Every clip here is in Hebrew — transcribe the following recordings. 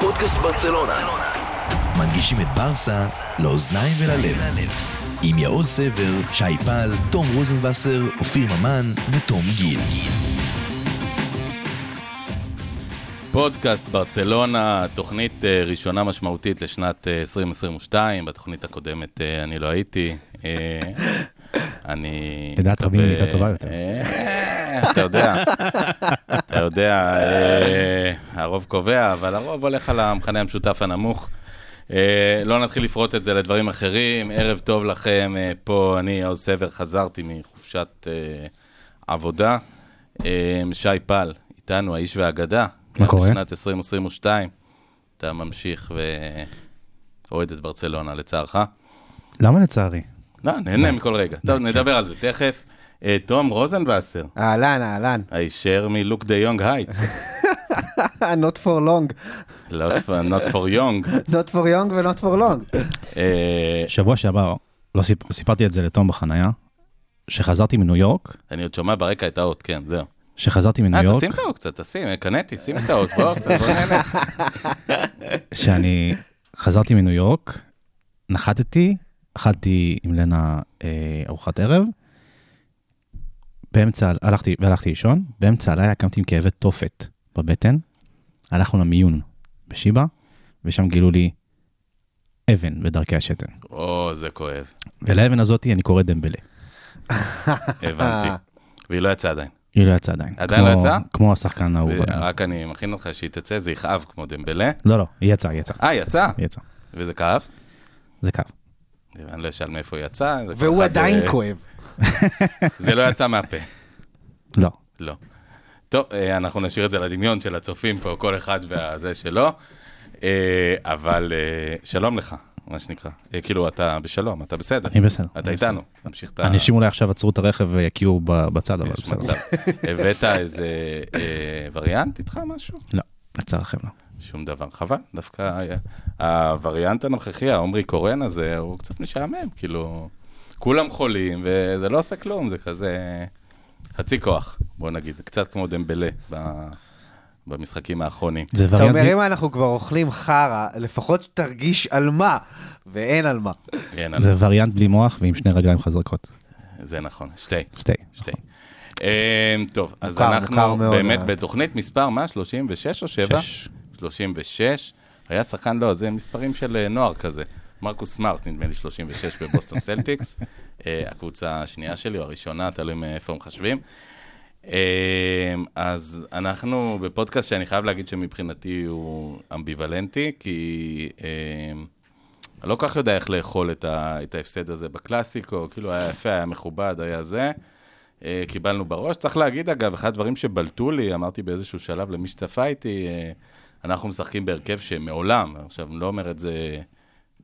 פודקאסט ברצלונה. מנגישים את ברסה לאוזניים וללב. עם יעוז סבר, שי פל, תום רוזנבסר, אופיר ממן ותום גיל. פודקאסט ברצלונה, תוכנית אה, ראשונה משמעותית לשנת אה, 2022, בתוכנית הקודמת אה, אני לא הייתי. אה, אני... לדעת רבים הייתה טובה יותר. אתה יודע, אתה יודע, אה, הרוב קובע, אבל הרוב הולך על המכנה המשותף הנמוך. אה, לא נתחיל לפרוט את זה לדברים אחרים. ערב טוב לכם, אה, פה אני, עוז סבר, חזרתי מחופשת עבודה. שי פל, איתנו, האיש והאגדה. מה קורה? בשנת 2022, אתה ממשיך ואוהד את ברצלונה, לצערך. למה לצערי? לא, נהנה מכל רגע. טוב, נדבר על זה תכף. אה, תום רוזנבסר, אהלן, אהלן. הישר מלוק דה יונג Heights. Not for long. not for young. Not for young ו-not for long. אה, שבוע שעבר, לא סיפ... סיפרתי את זה לתום בחנייה, שחזרתי מניו יורק, אני עוד שומע ברקע את האות, כן, זהו. שחזרתי מניו אה, יורק, תשים את האות קצת, תשים, אה, קנאתי, שים את האות, בוא, קצת, בוא נהנה. שאני חזרתי מניו יורק, נחתתי, אכלתי עם לנה אה, ארוחת ערב, באמצע, הלכתי, והלכתי לישון, באמצע הלילה קמתי עם כאבי תופת בבטן, הלכנו למיון בשיבא, ושם גילו לי אבן בדרכי השתן. או, זה כואב, ולאבן הזאתי אני קורא דמבלה. הבנתי. והיא לא יצאה עדיין. היא לא יצאה עדיין. עדיין כמו- לא יצאה? כמו השחקן. עליי. רק אני מכין אותך שהיא תצא, זה יכאב כמו דמבלה. לא, לא, היא יצאה, היא יצאה, אה, יצאה, היא יצאה. וזה כאב. זה קו. אני לא אשאל מאיפה היא יצאה. והוא עדיין כואב. זה לא יצא מהפה. לא. לא. טוב, אה, אנחנו נשאיר את זה לדמיון של הצופים פה, כל אחד והזה שלו. אה, אבל אה, שלום לך, מה שנקרא. כאילו, אתה בשלום, אתה בסדר. אני בסדר. אתה. איתנו, תמשיך את ה... אנשים אולי עכשיו עצרו את הרכב ויקיעו בצד, אבל בסדר. הבאת איזה וריאנט איתך משהו? לא, לצערכם לא. שום דבר. חבל, דווקא הווריאנט הנוכחי, העומרי קורן הזה, הוא קצת משעמם, כאילו, כולם חולים וזה לא עושה כלום, זה כזה חצי כוח, בוא נגיד, קצת כמו דמבלה ב- במשחקים האחרונים. זה אתה וריאנט... אומר, אם אנחנו כבר אוכלים חרא, לפחות תרגיש על מה, ואין על מה. כן, זה וריאנט בלי מוח ועם שני רגליים חזקות. זה נכון, שתי, שתי. שתי. אה, טוב, אז מוכר, אנחנו מוכר מאוד, באמת אה. בתוכנית מספר, מה, 36 או 7? שש. 36. היה שחקן, לא, זה מספרים של אה, נוער כזה. מרקוס סמארט, נדמה לי 36 בבוסטון סלטיקס. אה, הקבוצה השנייה שלי, או הראשונה, תלוי מאיפה מחשבים. אה, אז אנחנו בפודקאסט שאני חייב להגיד שמבחינתי הוא אמביוולנטי, כי אה, אני לא כל כך יודע איך לאכול את, ה, את ההפסד הזה בקלאסיקו, כאילו היה יפה, היה מכובד, היה זה. אה, קיבלנו בראש. צריך להגיד, אגב, אחד הדברים שבלטו לי, אמרתי באיזשהו שלב למי שצפה איתי, אה, אנחנו משחקים בהרכב שמעולם, עכשיו, אני לא אומר את זה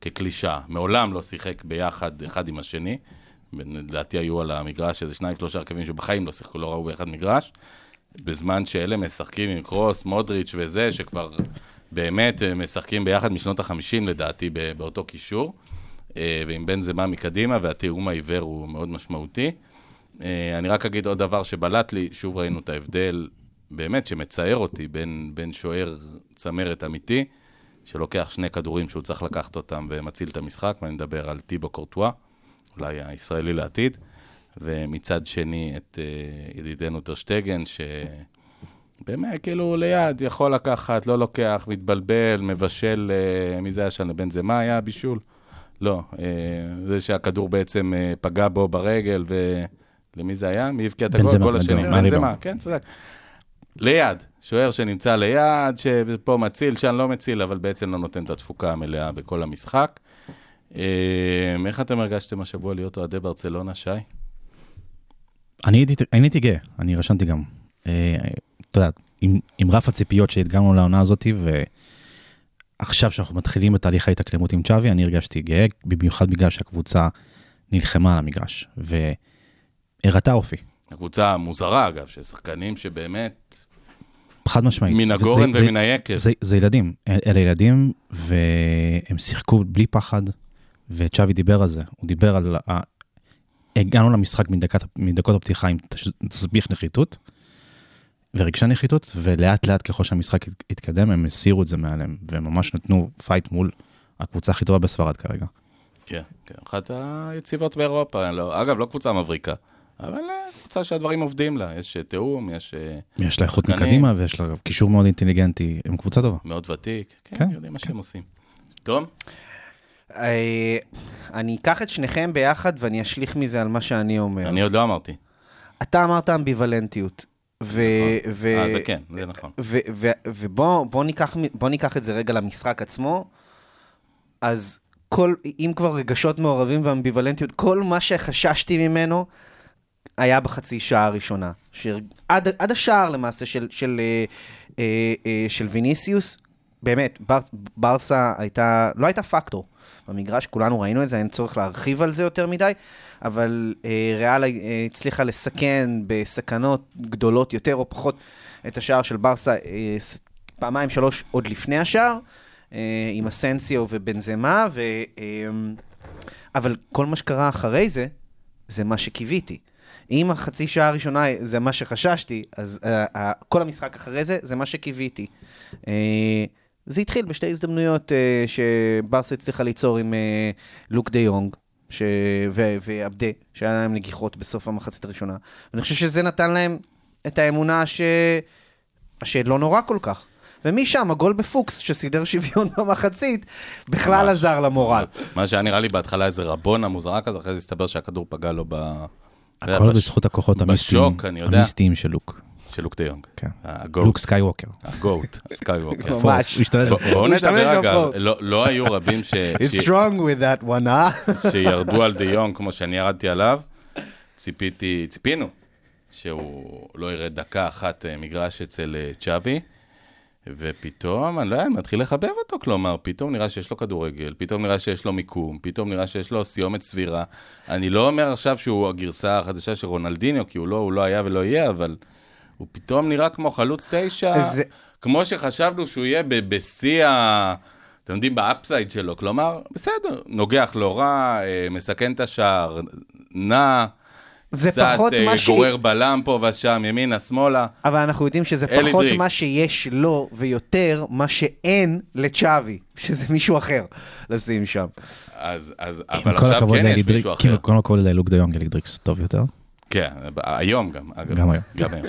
כקלישאה, מעולם לא שיחק ביחד אחד עם השני. לדעתי היו על המגרש איזה שניים, שלושה הרכבים שבחיים לא שיחקו, לא ראו באחד מגרש. בזמן שאלה משחקים עם קרוס, מודריץ' וזה, שכבר באמת אה, משחקים ביחד משנות החמישים לדעתי באותו קישור. אה, ועם בן זמה מקדימה, והתיאום העיוור הוא מאוד משמעותי. אה, אני רק אגיד עוד דבר שבלט לי, שוב ראינו את ההבדל, באמת, שמצער אותי, בין, בין שוער צמרת אמיתי, שלוקח שני כדורים שהוא צריך לקחת אותם ומציל את המשחק, ואני מדבר על טיבו קורטואה, אולי הישראלי לעתיד, ומצד שני את uh, ידידנו טרשטגן, שבאמת, כאילו, ליד, יכול לקחת, לא לוקח, מתבלבל, מבשל, uh, מי זה היה שם? לבן זמה היה בישול? לא, uh, זה שהכדור בעצם uh, פגע בו ברגל, ולמי זה היה? מי הבקיע את הגול? הגול השני? מריבאונד. בנזמה, כן, צודק. ליד, שוער שנמצא ליד, שפה מציל, שם לא מציל, אבל בעצם לא נותן את התפוקה המלאה בכל המשחק. אה, איך אתם הרגשתם השבוע להיות אוהדי ברצלונה, שי? אני הייתי- גאה, אני רשמתי גם. אה, אתה יודע, עם, עם רף הציפיות שהדגמנו לעונה הזאתי, ועכשיו שאנחנו מתחילים את תהליך ההתאקלמות עם צ'אבי, אני הרגשתי גאה, במיוחד בגלל שהקבוצה נלחמה על המגרש, והראתה אופי, הקבוצה המוזרה, אגב, של שחקנים שבאמת חד משמעית. מן וזה- הגורן זה- ומן היקב. זה, זה ילדים, אלה ילדים, והם שיחקו בלי פחד, וצ'אבי דיבר על זה, הוא דיבר על... ה... הגענו למשחק מדקת, מדקות הפתיחה עם תסביך נחיתות, ורגשי נחיתות, ולאט לאט ככל שהמשחק התקדם, הם הסירו את זה מעליהם, והם ממש נתנו פייט מול הקבוצה הכי טובה בספרד כרגע. כן, כן, אחת היציבות באירופה. לא, אגב, לא קבוצה מבריקה, אבל אה, קבוצה שהדברים עובדים לה. יש אה, תיאום, יש אה, יש לה איכות. מקדימה, ויש לה קישור מאוד אינטליגנטי, הם קבוצה טובה. מאוד ותיק. כן, כן, יודעים מה שהם עושים. טוב, אה, אני אקח את שניכם ביחד ואני אשליך מזה על מה שאני אומר. אני עוד לא אמרתי. אתה אמרת אמביוולנטיות. ו... ו... אה, זה כן, זה נכון. ו- ו- ובוא ניקח את זה רגע למשחק עצמו. אז כל, אם כבר רגשות מעורבים ואמביוולנטיות, כל מה שחששתי ממנו היה בחצי שעה הראשונה. ש... עד, עד השער למעשה של, של, אה, אה, אה, של ויניסיוס, באמת, בר, ברסה הייתה, לא הייתה פקטור במגרש, כולנו ראינו את זה, אין צורך להרחיב על זה יותר מדי, אבל אה, ריאל אה, הצליחה לסכן בסכנות גדולות יותר או פחות את השער של ברסה אה, פעמיים שלוש עוד לפני השער, אה, עם אסנסיו ובנזמה, ו, אה, אבל כל מה שקרה אחרי זה, זה מה שקיוויתי. אם החצי שעה הראשונה זה מה שחששתי, אז uh, uh, כל המשחק אחרי זה, זה מה שקיוויתי. Uh, זה התחיל בשתי הזדמנויות uh, שברסה הצליחה ליצור עם uh, לוק דה יונג ש... ו- ועבדה, שהיה להם נגיחות בסוף המחצית הראשונה. ואני חושב שזה נתן להם את האמונה ש... שלא נורא כל כך. ומשם, הגול בפוקס, שסידר שוויון במחצית, בכלל ממש. עזר למורל. מה שהיה נראה לי בהתחלה איזה רבונה מוזרה כזה, אחרי זה הסתבר שהכדור פגע לו ב... הכל בזכות הכוחות המיסטיים, של לוק. של לוק דה יונג. כן. לוק סקייווקר. ה GOAT, סקייווקר. ממש. הוא השתמש בוא- בואו נדבר ב force. לא- לא היו רבים ש- It's strong with that one, אה? שירדו על דה יונג כמו שאני ירדתי עליו. ציפיתי, ציפינו שהוא לא ירד דקה אחת אה, מגרש אצל אה, צ'אבי, ופתאום, אני לא יודע, מתחיל לחבב אותו, כלומר, פתאום נראה שיש לו כדורגל, פתאום נראה שיש לו מיקום, פתאום נראה שיש לו סיומת סבירה. אני לא אומר עכשיו שהוא הגרסה החדשה של רונלדיניו, כי הוא לא, הוא לא היה ולא יהיה, אבל הוא פתאום נראה כמו חלוץ תשע, זה- כמו שחשבנו שהוא יהיה בשיא ה... אתם יודעים, ב upside שלו, כלומר, בסדר, נוגח לא רע, אה, מסכן את השער, נע, זה קצת פחות אה, מה ש... גורר בלם פה ושם, ימינה, שמאלה. אבל אנחנו יודעים שזה פחות דריקס. מה שיש לו, ויותר מה שאין לצ'אבי, שזה מישהו אחר לשים שם. אז, אז, עם אבל כל עכשיו כן יש לאלי דריק- מישהו אחר. כאילו, כל הכבוד ללוק דה יונג, אלי דריקס טוב יותר. כן, היום גם, אגב. גם היום. גם היום.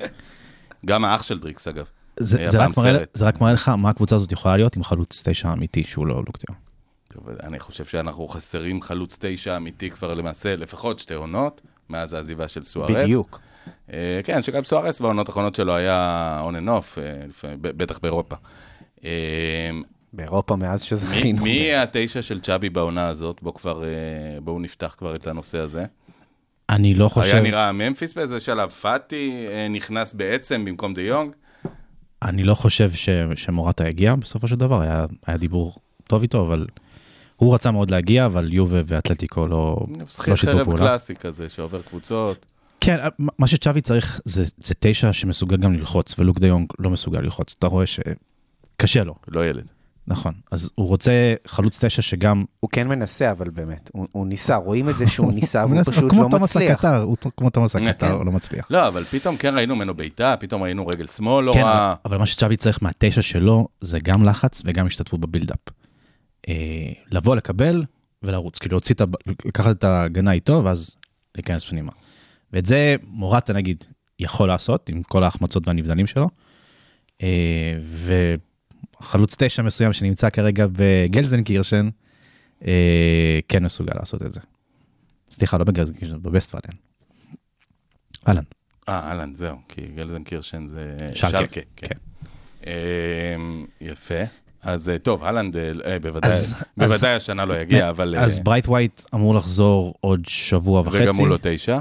גם האח של דריקס, אגב. זה זה רק מראה-. זה רק מראה לך מה הקבוצה הזאת יכולה להיות עם חלוץ תשע אמיתי שהוא לא לוק דה אני חושב שאנחנו חסרים חלוץ תשע אמיתי כבר למעשה, לפחות שתי עונות, מאז העזיבה של סוארס. בדיוק. אה, כן, שגם סוארס בעונות האחרונות שלו היה אה, לפעמים- ב- בטח באירופה. אה, באירופה מאז מי- שזכינו. מי התשע של צ'אבי בעונה הזאת? בואו כבר, אה, בואו נפתח כבר את הנושא הזה. אני לא חושב, היה נראה ממפיס באיזה שלב, פאטי נכנס בעצם במקום דה יונג. אני לא חושב ש- שמורטה יגיע בסופו של דבר, היה היה דיבור טוב איתו, אבל הוא רצה מאוד להגיע, אבל יובה ואתלטיקו לא לא שיתפו חרב פעולה. קלאסי כזה, שעובר קבוצות. כן, מה שצ'אבי צריך זה, זה תשע שמסוגל גם ללחוץ, ולוק דה יונג לא מסוגל ללחוץ. אתה רואה שקשה לו, לא ילד. נכון. אז הוא רוצה חלוץ תשע שגם... הוא כן מנסה, אבל באמת. הוא הוא ניסה, רואים את זה שהוא ניסה, והוא פשוט לא מצליח. הקטר, הוא כמו תומאס הקטר, הוא לא מצליח. לא, אבל פתאום כן ראינו ממנו בעיטה, פתאום ראינו רגל שמאל לא כן, רע. אבל מה שצ'אבי צריך מהתשע שלו זה גם לחץ וגם השתתפות בבילדאפ. אה, לבוא, לקבל ולרוץ, כאילו להוציא את, ה- לקחת את ההגנה איתו ואז להיכנס פנימה. ואת זה מורטה נגיד יכול לעשות עם כל ההחמצות והנבדלים שלו. אה, וחלוץ תשע מסוים שנמצא כרגע בגלזנקירשן, אה, כן מסוגל לעשות את זה. סליחה, לא בגלזנקירשן, בבסטפלן. אהלן. אה, אהלן, זהו, כי גלזן קירשן זה שלקה, שלקה. כן. כן. אמ, יפה. אז אה, טוב, הלנד אה, בוודאי, אז- בוודאי השנה לא יגיע, אבל... אה, אז ברייט ווייט אמור לחזור עוד שבוע וחצי. וגם הוא לא תשע.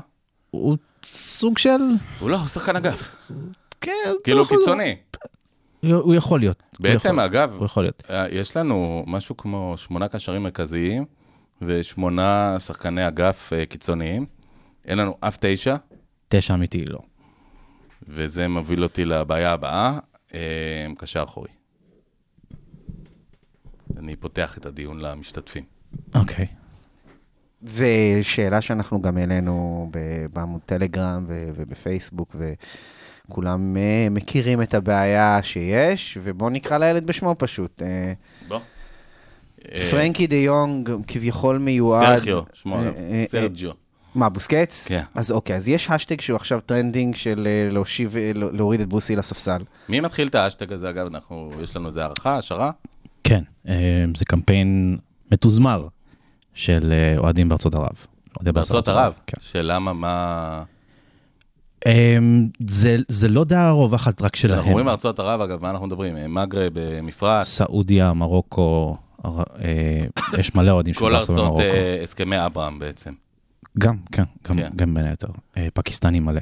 הוא סוג של... הוא לא, הוא שחקן אגף. כן, כאילו הוא יכול- קיצוני. הוא יכול להיות. בעצם, יכול- אגב, הוא יכול להיות. אה, יש לנו משהו כמו שמונה קשרים מרכזיים ושמונה שחקני אגף אה, קיצוניים. אין לנו אף תשע, תשע אמיתי, לא. וזה מוביל אותי לבעיה הבאה, אה, קשר אחורי. אני פותח את הדיון למשתתפים. אוקיי. זו שאלה שאנחנו גם העלינו ב- בעמוד טלגרם ובפייסבוק, כולם אה, מכירים את הבעיה שיש, ובואו נקרא לילד בשמו פשוט. אה, בוא. אה, פרנקי דה יונג כביכול מיועד... סרחיו, שמו סרג'יו. מה, בוסקץ? כן. אז אוקיי, אז יש האשטג שהוא עכשיו trending של להושיב, להוריד את בוסי לספסל. מי מתחיל את האשטג הזה, אגב? אנחנו, יש לנו איזה הערכה, השערה? כן, אה, זה קמפיין מתוזמר של אה, אוהדים בארצות ערב. בארצות ערב? כן. שלמה, מה... אה, זה- זה לא דעה רווחת רק שלהם. אנחנו אומרים ארצות ערב, אגב, מה אנחנו מדברים? מגרב, מפרץ, סעודיה, מרוקו, יש מלא אוהדים של כל ברסה ארצות במרוקו. אה, הסכמי אברהם בעצם. גם, כן, גם- כן. גם בין היתר. אה, פקיסטני מלא.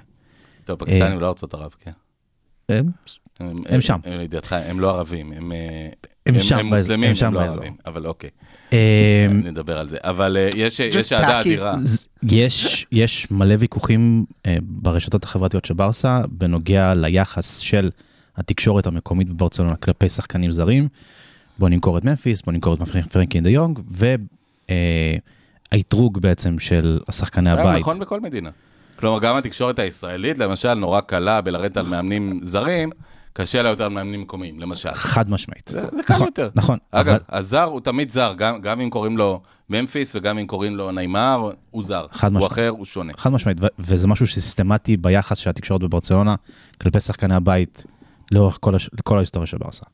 טוב, פקיסטנים לא ארצות ערב, כן. הם- הם שם. הם לידיעתך, הם לא ערבים, הם... אה, הם שם הם מוסלמים, הם שם הם לא באזור. ערבים, אבל אוקיי, אה, נדבר על זה. אבל אה, יש יש אהדה. אדירה. יש, יש מלא ויכוחים ברשתות החברתיות של ברסה בנוגע ליחס של התקשורת המקומית בברצלונה כלפי שחקנים זרים. בוא נמכור את ממפיס, בוא נמכור את פרנקי דה יונג, והאתרוג בעצם של השחקני זה הבית. נכון בכל מדינה. כלומר, גם התקשורת הישראלית, למשל, נורא קלה בלרדת על מאמנים זרים, קשה לה יותר מאמנים מקומיים, למשל. חד משמעית. זה זה קל נכון, יותר. נכון, אגב, אבל הזר הוא תמיד זר, גם, גם אם קוראים לו ממפיס וגם אם קוראים לו נעימר, הוא זר. חד הוא משמעית. אחר, הוא שונה. חד משמעית, ו- וזה משהו סיסטמטי ביחס של התקשורת בברצלונה כלפי שחקני הבית לאורך כל, הש... כל ההיסטוריה של ברסה.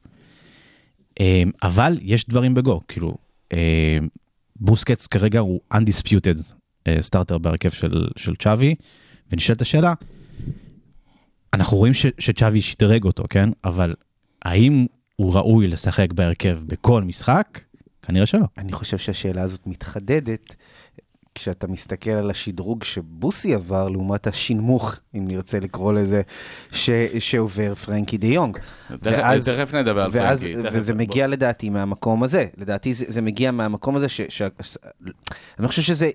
אה, אבל יש דברים בגו, כאילו, אה, בוסקץ כרגע הוא undisputed אה, סטארטר בהרכב של, של צ'אבי, ונשאלת השאלה, אנחנו רואים שצ'אבי שדרג אותו, כן? אבל האם הוא ראוי לשחק בהרכב בכל משחק? כנראה שלא. אני חושב שהשאלה הזאת מתחדדת כשאתה מסתכל על השדרוג שבוסי עבר לעומת השנמוך, אם נרצה לקרוא לזה, ש, שעובר פרנקי דה יונג. תכף, ואז- תכף נדבר על ואז, פרנקי. תכף, וזה בוא. מגיע לדעתי מהמקום הזה. לדעתי זה, זה מגיע מהמקום הזה ש... ש... אני לא חושב שזה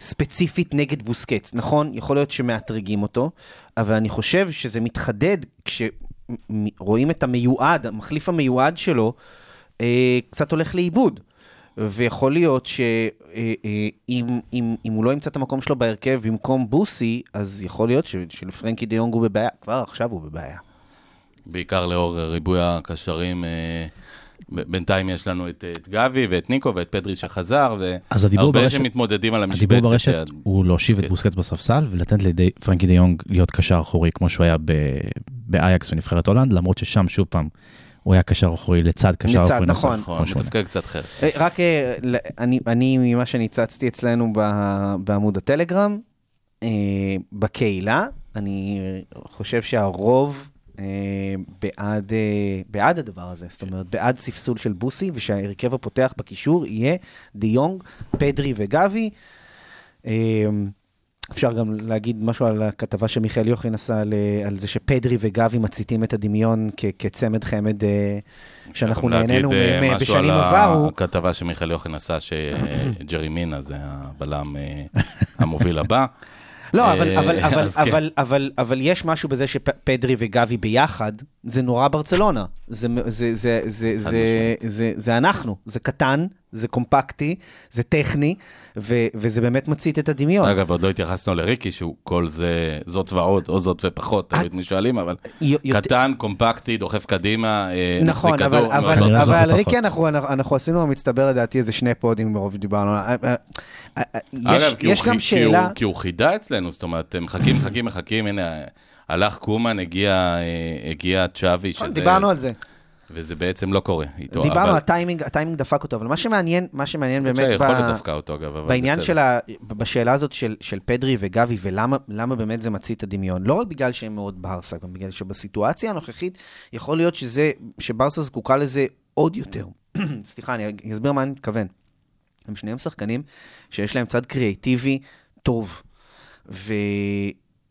ספציפית נגד בוסקץ. נכון, יכול להיות שמאתרגים אותו, אבל אני חושב שזה מתחדד כשרואים את המיועד, המחליף המיועד שלו, אה, קצת הולך לאיבוד. ויכול להיות שאם אם, אם הוא לא ימצא את המקום שלו בהרכב במקום בוסי, אז יכול להיות ש- שלפרנקי דה יונג הוא בבעיה. כבר עכשיו הוא בבעיה. בעיקר לאור ריבוי הקשרים. אה, בינתיים יש לנו את, את גבי ואת ניקו ואת פדרי שחזר, והרבה ברשת- שמתמודדים על המשבצת. הדיבור ברשת ליד- הוא להושיב את בוסקט. בוסקץ בספסל ולתת לפרנקי דה יונג להיות קשר אחורי כמו שהוא היה באייקס ונבחרת הולנד, למרות ששם שוב פעם הוא היה קשר אחורי לצד קשר לצד, אחורי נוסף. נכון. נכון, שהוא מתפקד קצת אחרת. אה, רק אה, אני, אני ממה שניצצתי אצלנו ב- בעמוד הטלגרם, אה, בקהילה, אני חושב שהרוב בעד, בעד הדבר הזה, זאת אומרת, בעד ספסול של בוסי, ושההרכב הפותח בקישור יהיה דה יונג, פדרי וגבי. אה, אפשר גם להגיד משהו על הכתבה שמיכאל יוחין עשה על, אה, על זה שפדרי וגבי מציתים את הדמיון כ- כצמד חמד אה, שאנחנו נהנינו אה, מהם משהו בשנים על עברו. הכתבה שמיכאל יוחין עשה, שג'רי מינה זה הבלם אה, המוביל הבא. לא, אבל, אה, אבל, אבל, כן. אבל, אבל, אבל יש משהו בזה שפדרי וגבי ביחד, זה נורא ברצלונה. זה, זה, זה, זה, זה, זה, זה אנחנו, זה קטן, זה קומפקטי, זה טכני, ו, וזה באמת מצית את הדמיון. אגב, עוד לא התייחסנו לריקי, שהוא כל זה, זאת ועוד, או זאת ופחות, תלוי את מי שואלים, אבל קטן, קומפקטי, דוחף קדימה, אה, נכון, מחזיק אבל, כדור, אבל. זאת אבל לא ריקי. אנחנו, אנחנו, אנחנו עשינו במצטבר לדעתי איזה שני פודים מרוב שדיברנו. אה, אה, אה, אה, יש, אגב, יש גם שאלה, כי הוא חידה אצלנו, זאת אומרת, מחכים, מחכים, מחכים, הנה, הלך קומן, הגיע, אה, הגיע צ'אבי, שזה... דיברנו על זה. וזה בעצם לא קורה איתו. דיברנו, אבל- הטיימינג, הטיימינג דפק אותו, אבל מה שמעניין, מה שמעניין באמת, ב- דווקא אותו, אגב, אבל בעניין בסדר. של ה... בשאלה הזאת של, של פדרי וגבי, ולמה למה באמת זה מצית את הדמיון, לא רק בגלל שהם מאוד ברסה, גם בגלל שבסיטואציה הנוכחית, יכול להיות שזה, שברסה זקוקה לזה עוד יותר. סליחה, אני אסביר מה אני מתכוון. הם שניהם שחקנים שיש להם צד קריאיטיבי טוב. ו...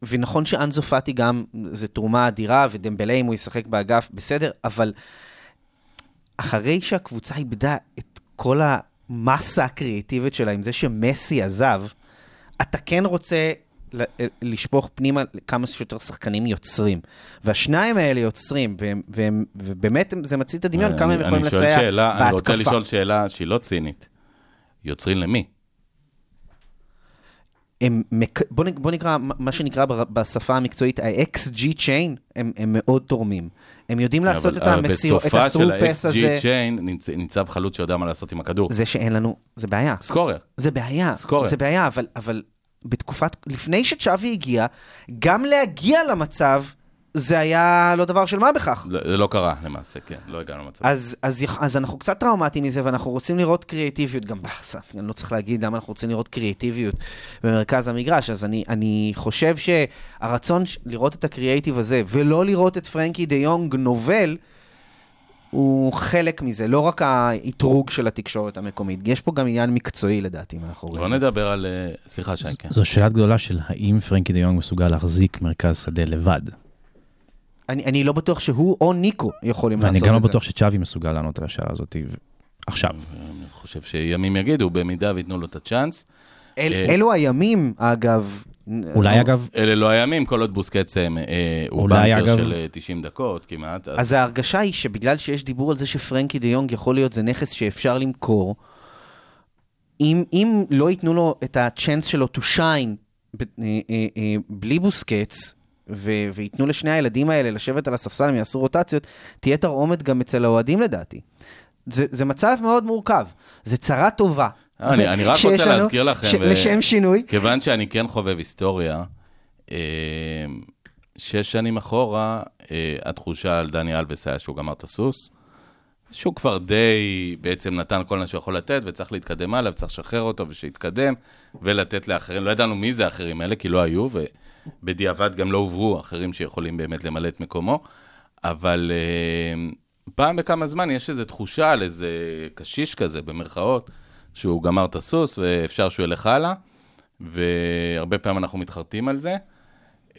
ונכון שאנזו פאטי גם, זה תרומה אדירה, ודמבלה אם הוא ישחק באגף, בסדר, אבל אחרי שהקבוצה איבדה את כל המסה הקריאיטיבית שלה עם זה שמסי עזב, אתה כן רוצה ל- לשפוך פנימה כמה שיותר שחקנים יוצרים. והשניים האלה יוצרים, והם, והם, ובאמת זה מצית את הדמיון, כמה הם יכולים לסייע בהתקפה. אני רוצה לשאול שאלה שהיא לא צינית. יוצרים למי? הם, בוא, בוא נקרא, מה שנקרא בשפה המקצועית, ה-XG chain, הם, הם מאוד תורמים. הם יודעים לעשות את המסיר, את בסופה של ה-through pass הזה. ה-XG chain נמצ- ניצב חלוץ שיודע מה לעשות עם הכדור. זה שאין לנו, זה בעיה. סקורר. זה בעיה, סקורר. זה בעיה, אבל, אבל בתקופת, לפני שצ'אבי הגיע, גם להגיע למצב, זה היה לא דבר של מה בכך. זה לא קרה למעשה, כן, לא הגענו למצב. אז, אז, אז אנחנו קצת טראומטיים מזה, ואנחנו רוצים לראות קריאטיביות, גם באסה, אני לא צריך להגיד למה אנחנו רוצים לראות קריאטיביות במרכז המגרש, אז אני, אני חושב שהרצון ש- לראות את הקריאטיב הזה, ולא לראות את פרנקי דה יונג נובל, הוא חלק מזה, לא רק האתרוג של התקשורת המקומית, יש פה גם עניין מקצועי לדעתי מאחורי בוא זה. נדבר על... אה, סליחה, שי, כן. זו שאלה גדולה של האם פרנקי דה יונג מסוגל להחזיק מרכז שדה לבד. אני, אני לא בטוח שהוא או ניקו יכולים ואני לעשות גם לא את זה. בטוח שצ'אבי מסוגל לענות על השאלה הזאת עכשיו. אני חושב שימים יגידו, במידה וייתנו לו את הצ'אנס. אל, אה, אלו הימים, אגב. אולי אגב, אלה לא הימים, כל עוד בוסקץ אה, אה, הוא בנקר אגב- של אה, 90 דקות כמעט. אז אז ההרגשה היא שבגלל שיש דיבור על זה שפרנקי דה יונג יכול להיות זה נכס שאפשר למכור, אם, אם לא ייתנו לו את הצ'אנס שלו to shine ב, אה, אה, אה, בלי בוסקץ, ו, וייתנו לשני הילדים האלה לשבת על הספסל, הם יעשו רוטציות, תהיה תרעומת גם אצל האוהדים לדעתי. זה, זה מצב מאוד מורכב, זה צרה טובה. אני- אני רק רוצה לנו, להזכיר לכם, ש- ו- לשם שינוי, כיוון שאני כן חובב היסטוריה, אה, שש שנים אחורה, אה, התחושה על דני אלבס היה שהוא גמר את הסוס, שהוא כבר די בעצם נתן כל מה שהוא יכול לתת, וצריך להתקדם הלאה, וצריך לשחרר אותו ושיתקדם, ולתת לאחרים. לא ידענו מי זה האחרים האלה, כי לא היו, ובדיעבד גם לא הובאו אחרים שיכולים באמת למלא את מקומו, אבל אה, פעם בכמה זמן יש איזו תחושה על איזה קשיש כזה, במרכאות, שהוא גמר את הסוס, ואפשר שהוא ילך הלאה. והרבה פעמים אנחנו מתחרטים על זה.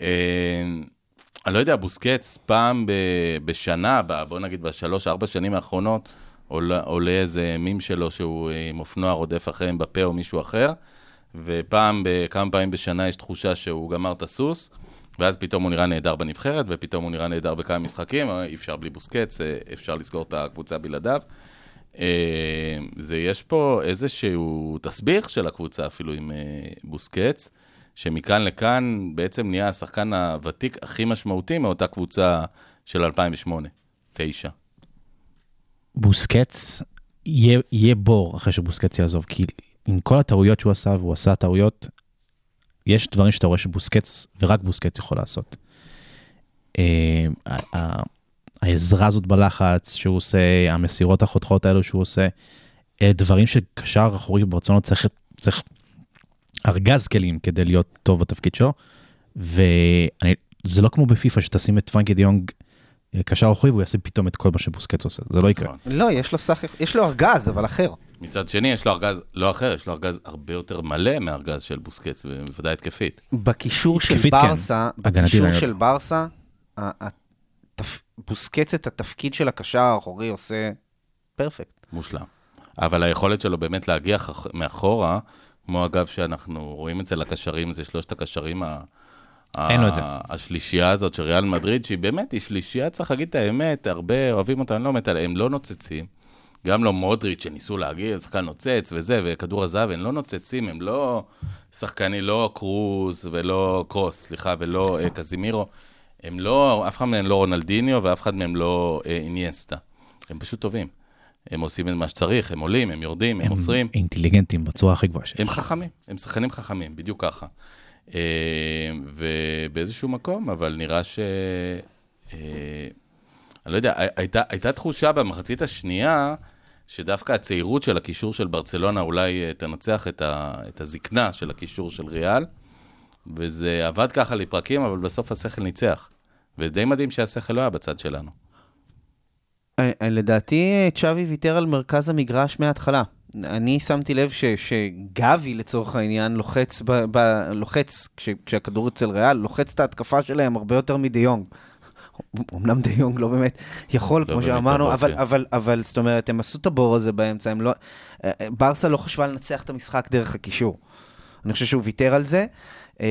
אה, אני לא יודע, בוסקץ פעם ב, בשנה, ב- בוא נגיד בשלוש-ארבע שנים האחרונות, עולה, עולה איזה מים שלו שהוא אה, עם אופנוע רודף אחריהם בפה או מישהו אחר, ופעם, כמה פעמים בשנה יש תחושה שהוא גמר את הסוס, ואז פתאום הוא נראה נהדר בנבחרת, ופתאום הוא נראה נהדר בכמה משחקים, אה, אי אפשר בלי בוסקץ, אה, אפשר לסגור את הקבוצה בלעדיו. אה, זה, יש פה איזשהו תסביך של הקבוצה אפילו עם בוסקץ, שמכאן לכאן בעצם נהיה השחקן הוותיק הכי משמעותי מאותה קבוצה של 2008, 9. בוסקץ, יהיה, יהיה בור אחרי שבוסקץ יעזוב, כי עם כל הטעויות שהוא עשה, והוא עשה טעויות, יש דברים שאתה רואה שבוסקץ, ורק בוסקץ יכול לעשות. אה, העזרה הזאת בלחץ שהוא עושה, המסירות החותכות האלו שהוא עושה, אלה דברים שקשר אחורי ברצונות צריך, צריך ארגז כלים כדי להיות טוב בתפקיד שלו, וזה לא כמו בפיפא שתשים את פרנקי דיונג אה, קשר אחורי והוא יעשה פתאום את כל מה שבוסקץ עושה, זה לא יקרה. לא, יש לו סך, יש לו ארגז, אבל אחר. מצד שני, יש לו ארגז לא אחר, יש לו ארגז הרבה יותר מלא מהארגז של בוסקץ, בוודאי התקפית. בקישור של כן. ברסה, הגנתי בקישור של. ברסה, בוסקץ את התפקיד של הקשר האחורי עושה פרפקט. מושלם. אבל היכולת שלו באמת להגיע מאחורה, כמו אגב שאנחנו רואים אצל הקשרים, זה שלושת הקשרים ה... אין לו את זה. השלישייה הזאת של ריאל מדריד, שהיא באמת, היא שלישייה, צריך להגיד את האמת, הרבה אוהבים אותה, אני לא מת עליה, הם לא נוצצים. גם לא מודריץ' שניסו להגיע, שחקן נוצץ וזה, וכדור הזהב, הם לא נוצצים, הם לא שחקני, לא קרוז ולא קרוס, סליחה, ולא אה, קזימירו. הם לא, אף אחד מהם לא רונלדיניו ואף אחד מהם לא אה, איניאסטה. הם פשוט טובים. הם עושים את מה שצריך, הם עולים, הם יורדים, הם מוסרים. אינטליגנטים בצורה הכי גבוהה שיש. הם חכמים, הם שחקנים חכמים, בדיוק ככה. אה, ובאיזשהו מקום, אבל נראה ש... אה, אני לא יודע, הייתה, הייתה תחושה במחצית השנייה, שדווקא הצעירות של הקישור של ברצלונה אולי אה, תנצח את, ה, את הזקנה של הקישור של ריאל, וזה עבד ככה לפרקים, אבל בסוף השכל ניצח. ודי מדהים שהשכל לא היה בצד שלנו. אה, אה, לדעתי צ'אבי ויתר על מרכז המגרש מההתחלה. אני שמתי לב ש, שגבי לצורך העניין לוחץ, ב, ב, לוחץ כש, כשהכדור אצל ריאל, לוחץ את ההתקפה שלהם הרבה יותר מדיונג. אמנם דיונג לא באמת יכול, לא כמו באמת שאמרנו, טוב, אבל, כן. אבל, אבל זאת אומרת, הם עשו את הבור הזה באמצע, הם לא... ברסה לא חשבה לנצח את המשחק דרך הקישור. אני חושב שהוא ויתר על זה, אה,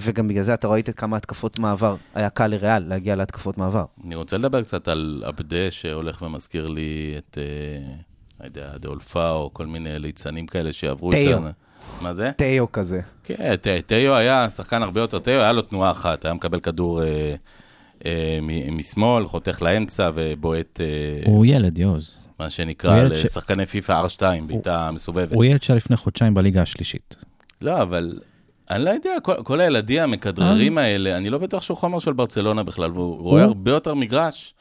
וגם בגלל זה אתה ראית כמה התקפות מעבר. היה קל לריאל להגיע להתקפות מעבר. אני רוצה לדבר קצת על עבדה שהולך ומזכיר לי את... לא יודע, דאולפה או כל מיני ליצנים כאלה שעברו. איתנו. מה זה? תיאו כזה. כן, ת- תיו היה שחקן הרבה יותר, תיו היה לו תנועה אחת, היה מקבל כדור אה, משמאל, חותך לאמצע ובועט, אה, הוא ילד, יוז. מה שנקרא, ש- לשחקני פיפא R2, בעיטה מסובבת. הוא ילד שהיה לפני חודשיים בליגה השלישית. לא, אבל אני לא יודע, כל, כל הילדים המכדררים האלה, אני לא בטוח שהוא חומר של ברצלונה בכלל, והוא רואה הרבה יותר מגרש.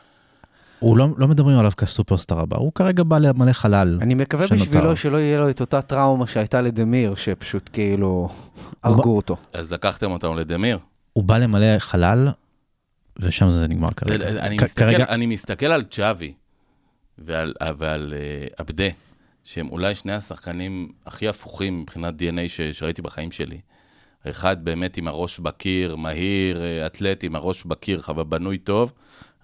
הוא לא, לא מדברים עליו כסופרסטאר הבא, הוא כרגע בא למלא חלל. אני מקווה שנותר. בשבילו שלא יהיה לו את אותה טראומה שהייתה לדמיר, שפשוט כאילו הרגו אותו. אז לקחתם אותנו לדמיר. הוא בא למלא חלל, ושם זה נגמר כרגע. אני, כ- מסתכל, כרגע, אני מסתכל על צ'אבי ועל, ועל uh, עבדה, שהם אולי שני השחקנים הכי הפוכים מבחינת DNA ש, שראיתי בחיים שלי. אחד באמת עם הראש בקיר, מהיר, אה, אתלט עם הראש בקיר, אבל בנוי טוב.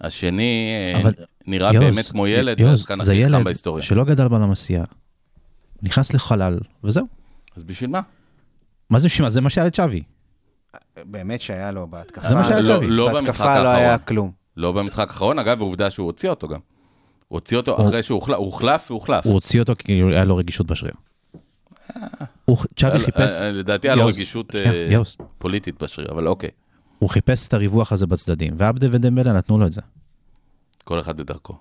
השני אה, אבל- נראה יוז, באמת כמו ילד, והשחקן זה הכי ילד בהיסטוריה. שלא גדל בלמסייה, נכנס לחלל, וזהו. אז בשביל מה? מה זה בשביל מה? זה מה שהיה לצ'אבי. באמת שהיה לו בהתקפה. זה מה שהיה לא, צ'אבי. לא במשחק בהתקפה לא היה האחרון. כלום. לא במשחק האחרון, אגב, ועובדה שהוא הוציא אותו גם. הוא הוציא אותו הוא- אחרי שהוא הוחלף, הוא הוחלף והוחלף. הוא הוציא אותו כי היה לו רגישות בשריר. הוא- צ'אבי אה, חיפש, אה, לדעתי היה לו רגישות אה. פוליטית בשריר, אבל אוקיי, הוא חיפש את הריווח הזה בצדדים, ועבדה ודמבלה נתנו לו את זה. כל אחד בדרכו.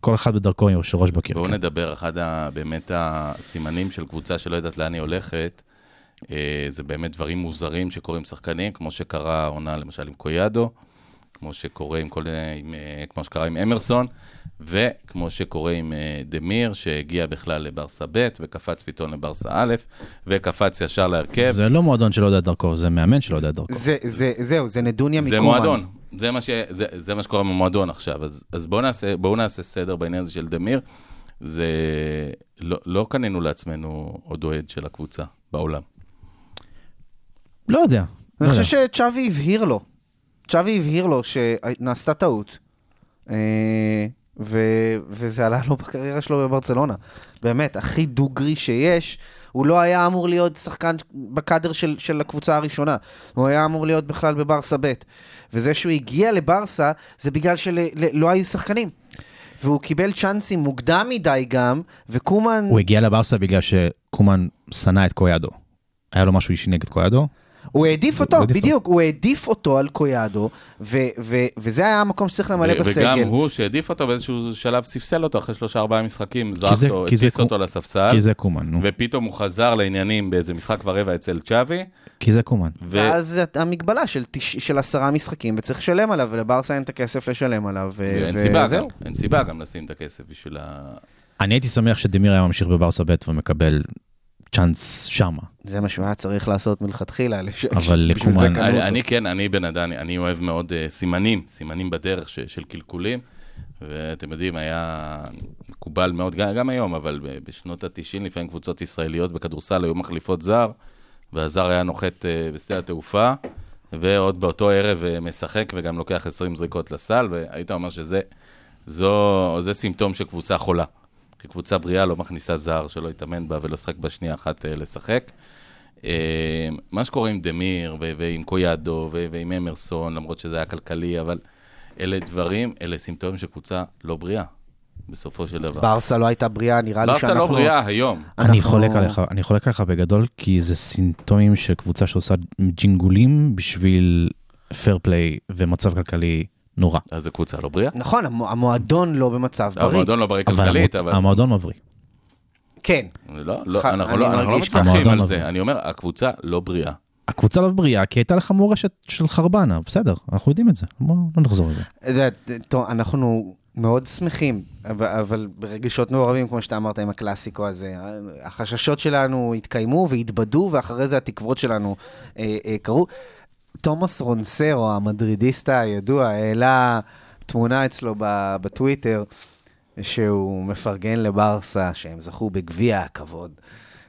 כל אחד בדרכו עם ראש בקיר. בואו כן. נדבר, אחד באמת הסימנים של קבוצה שלא יודעת לאן היא הולכת, זה באמת דברים מוזרים שקורים עם שחקנים, כמו שקרה העונה למשל עם קויאדו, כמו שקורה עם כל, עם, אה, כמו שקרה עם אמרסון, וכמו שקורה עם אה, דמיר, שהגיע בכלל לברסה ב' וקפץ פתאום לברסה א', וקפץ ישר להרכב. זה לא מועדון שלא יודע את דרכו, זה מאמן שלא יודע את דרכו. זה, זה, זהו, זה נדוניה זה מקומן. מועדון, זה מה, ש... זה, זה מה שקורה במועדון עכשיו. אז, אז בואו נעשה, בוא נעשה סדר בעניין הזה של דמיר. זה... לא, לא קנינו לעצמנו עוד אוהד של הקבוצה בעולם. לא יודע. אני לא יודע. חושב שצ'אבי הבהיר לו. צ'אבי הבהיר לו שנעשתה טעות. אה, ו- וזה עלה לו בקריירה שלו בברצלונה. באמת, הכי דוגרי שיש. הוא לא היה אמור להיות שחקן בקאדר של, של הקבוצה הראשונה. הוא היה אמור להיות בכלל בברסה ב'. וזה שהוא הגיע לברסה, זה בגלל שלא היו שחקנים. והוא קיבל צ'אנסים מוקדם מדי גם, וקומן... הוא הגיע לברסה בגלל שקומן שנא את קויאדו. היה לו משהו אישי נגד קויאדו, הוא העדיף אותו, הוא בדיוק, הוא העדיף אותו על קויאדו, ו- ו- וזה היה המקום שצריך למלא ו- בסגל. וגם הוא שהעדיף אותו באיזשהו שלב ספסל אותו אחרי שלושה ארבעה משחקים, זרק זה- אותו, הטיס אותו לספסל, כי זה קומן, נו. ופתאום הוא חזר לעניינים באיזה משחק ורבע אצל צ'אבי, כי זה קומן. ו... ואז המגבלה של, תש... של עשרה משחקים, וצריך לשלם עליו, ולברסה אין את הכסף לשלם עליו, ו- ואין סיבה גם, וזהו. אין סיבה גם לשים את הכסף בשביל ה... אני הייתי שמח שדמיר היה ממשיך בברסה ב' ומקבל צ'אנס שמה. זה מה שהוא היה צריך לעשות מלכתחילה. אבל לקומן- אני. אני כן, אני בן אדם, אני, אני אוהב מאוד uh, סימנים, סימנים בדרך ש, של קלקולים, ואתם יודעים, היה מקובל מאוד, גם, גם היום, אבל בשנות ה-90 לפעמים קבוצות ישראליות בכדורסל היו מחליפות זר, והזר היה נוחת uh, בשדה התעופה, ועוד באותו ערב uh, משחק וגם לוקח 20 זריקות לסל, והיית אומר שזה זו, זה סימפטום של קבוצה חולה. כי קבוצה בריאה לא מכניסה זר שלא יתאמן בה ולא ישחק בשנייה אחת uh, לשחק. אה, מה שקורה עם דמיר ועם קויאדו ועם אמרסון, למרות שזה היה כלכלי, אבל אלה דברים, אלה סימפטומים של קבוצה לא בריאה, בסופו של דבר. ברסה לא הייתה בריאה, נראה לי ברסה שאנחנו... לא בריאה היום. אני אנחנו- חולק עליך, אני חולק עליך בגדול, כי זה סימפטומים של קבוצה שעושה ג'ינגולים בשביל פייר פליי ומצב כלכלי נורא. אז זו קבוצה לא בריאה. נכון, המו- המועדון לא במצב בריא. המועדון לא בריא כלכלית, אבל... המועדון מבריא. כן. לא, לא, ח- אנחנו אני לא אנחנו לא. מתווכחים על לא זה. אני אומר, הקבוצה לא בריאה. הקבוצה לא בריאה, כי הייתה לך מורשת של חרבנה, בסדר, אנחנו יודעים את זה, בואו לא נחזור לזה. טוב, אנחנו מאוד שמחים, אבל, אבל ברגשות מעורבים, כמו שאתה אמרת עם הקלאסיקו הזה, החששות שלנו התקיימו והתבדו, ואחרי זה התקוות שלנו אה, אה, קרו. תומאס רונסרו, המדרידיסטה הידוע, העלה תמונה אצלו בטוויטר, שהוא מפרגן לברסה, שהם זכו בגביע הכבוד.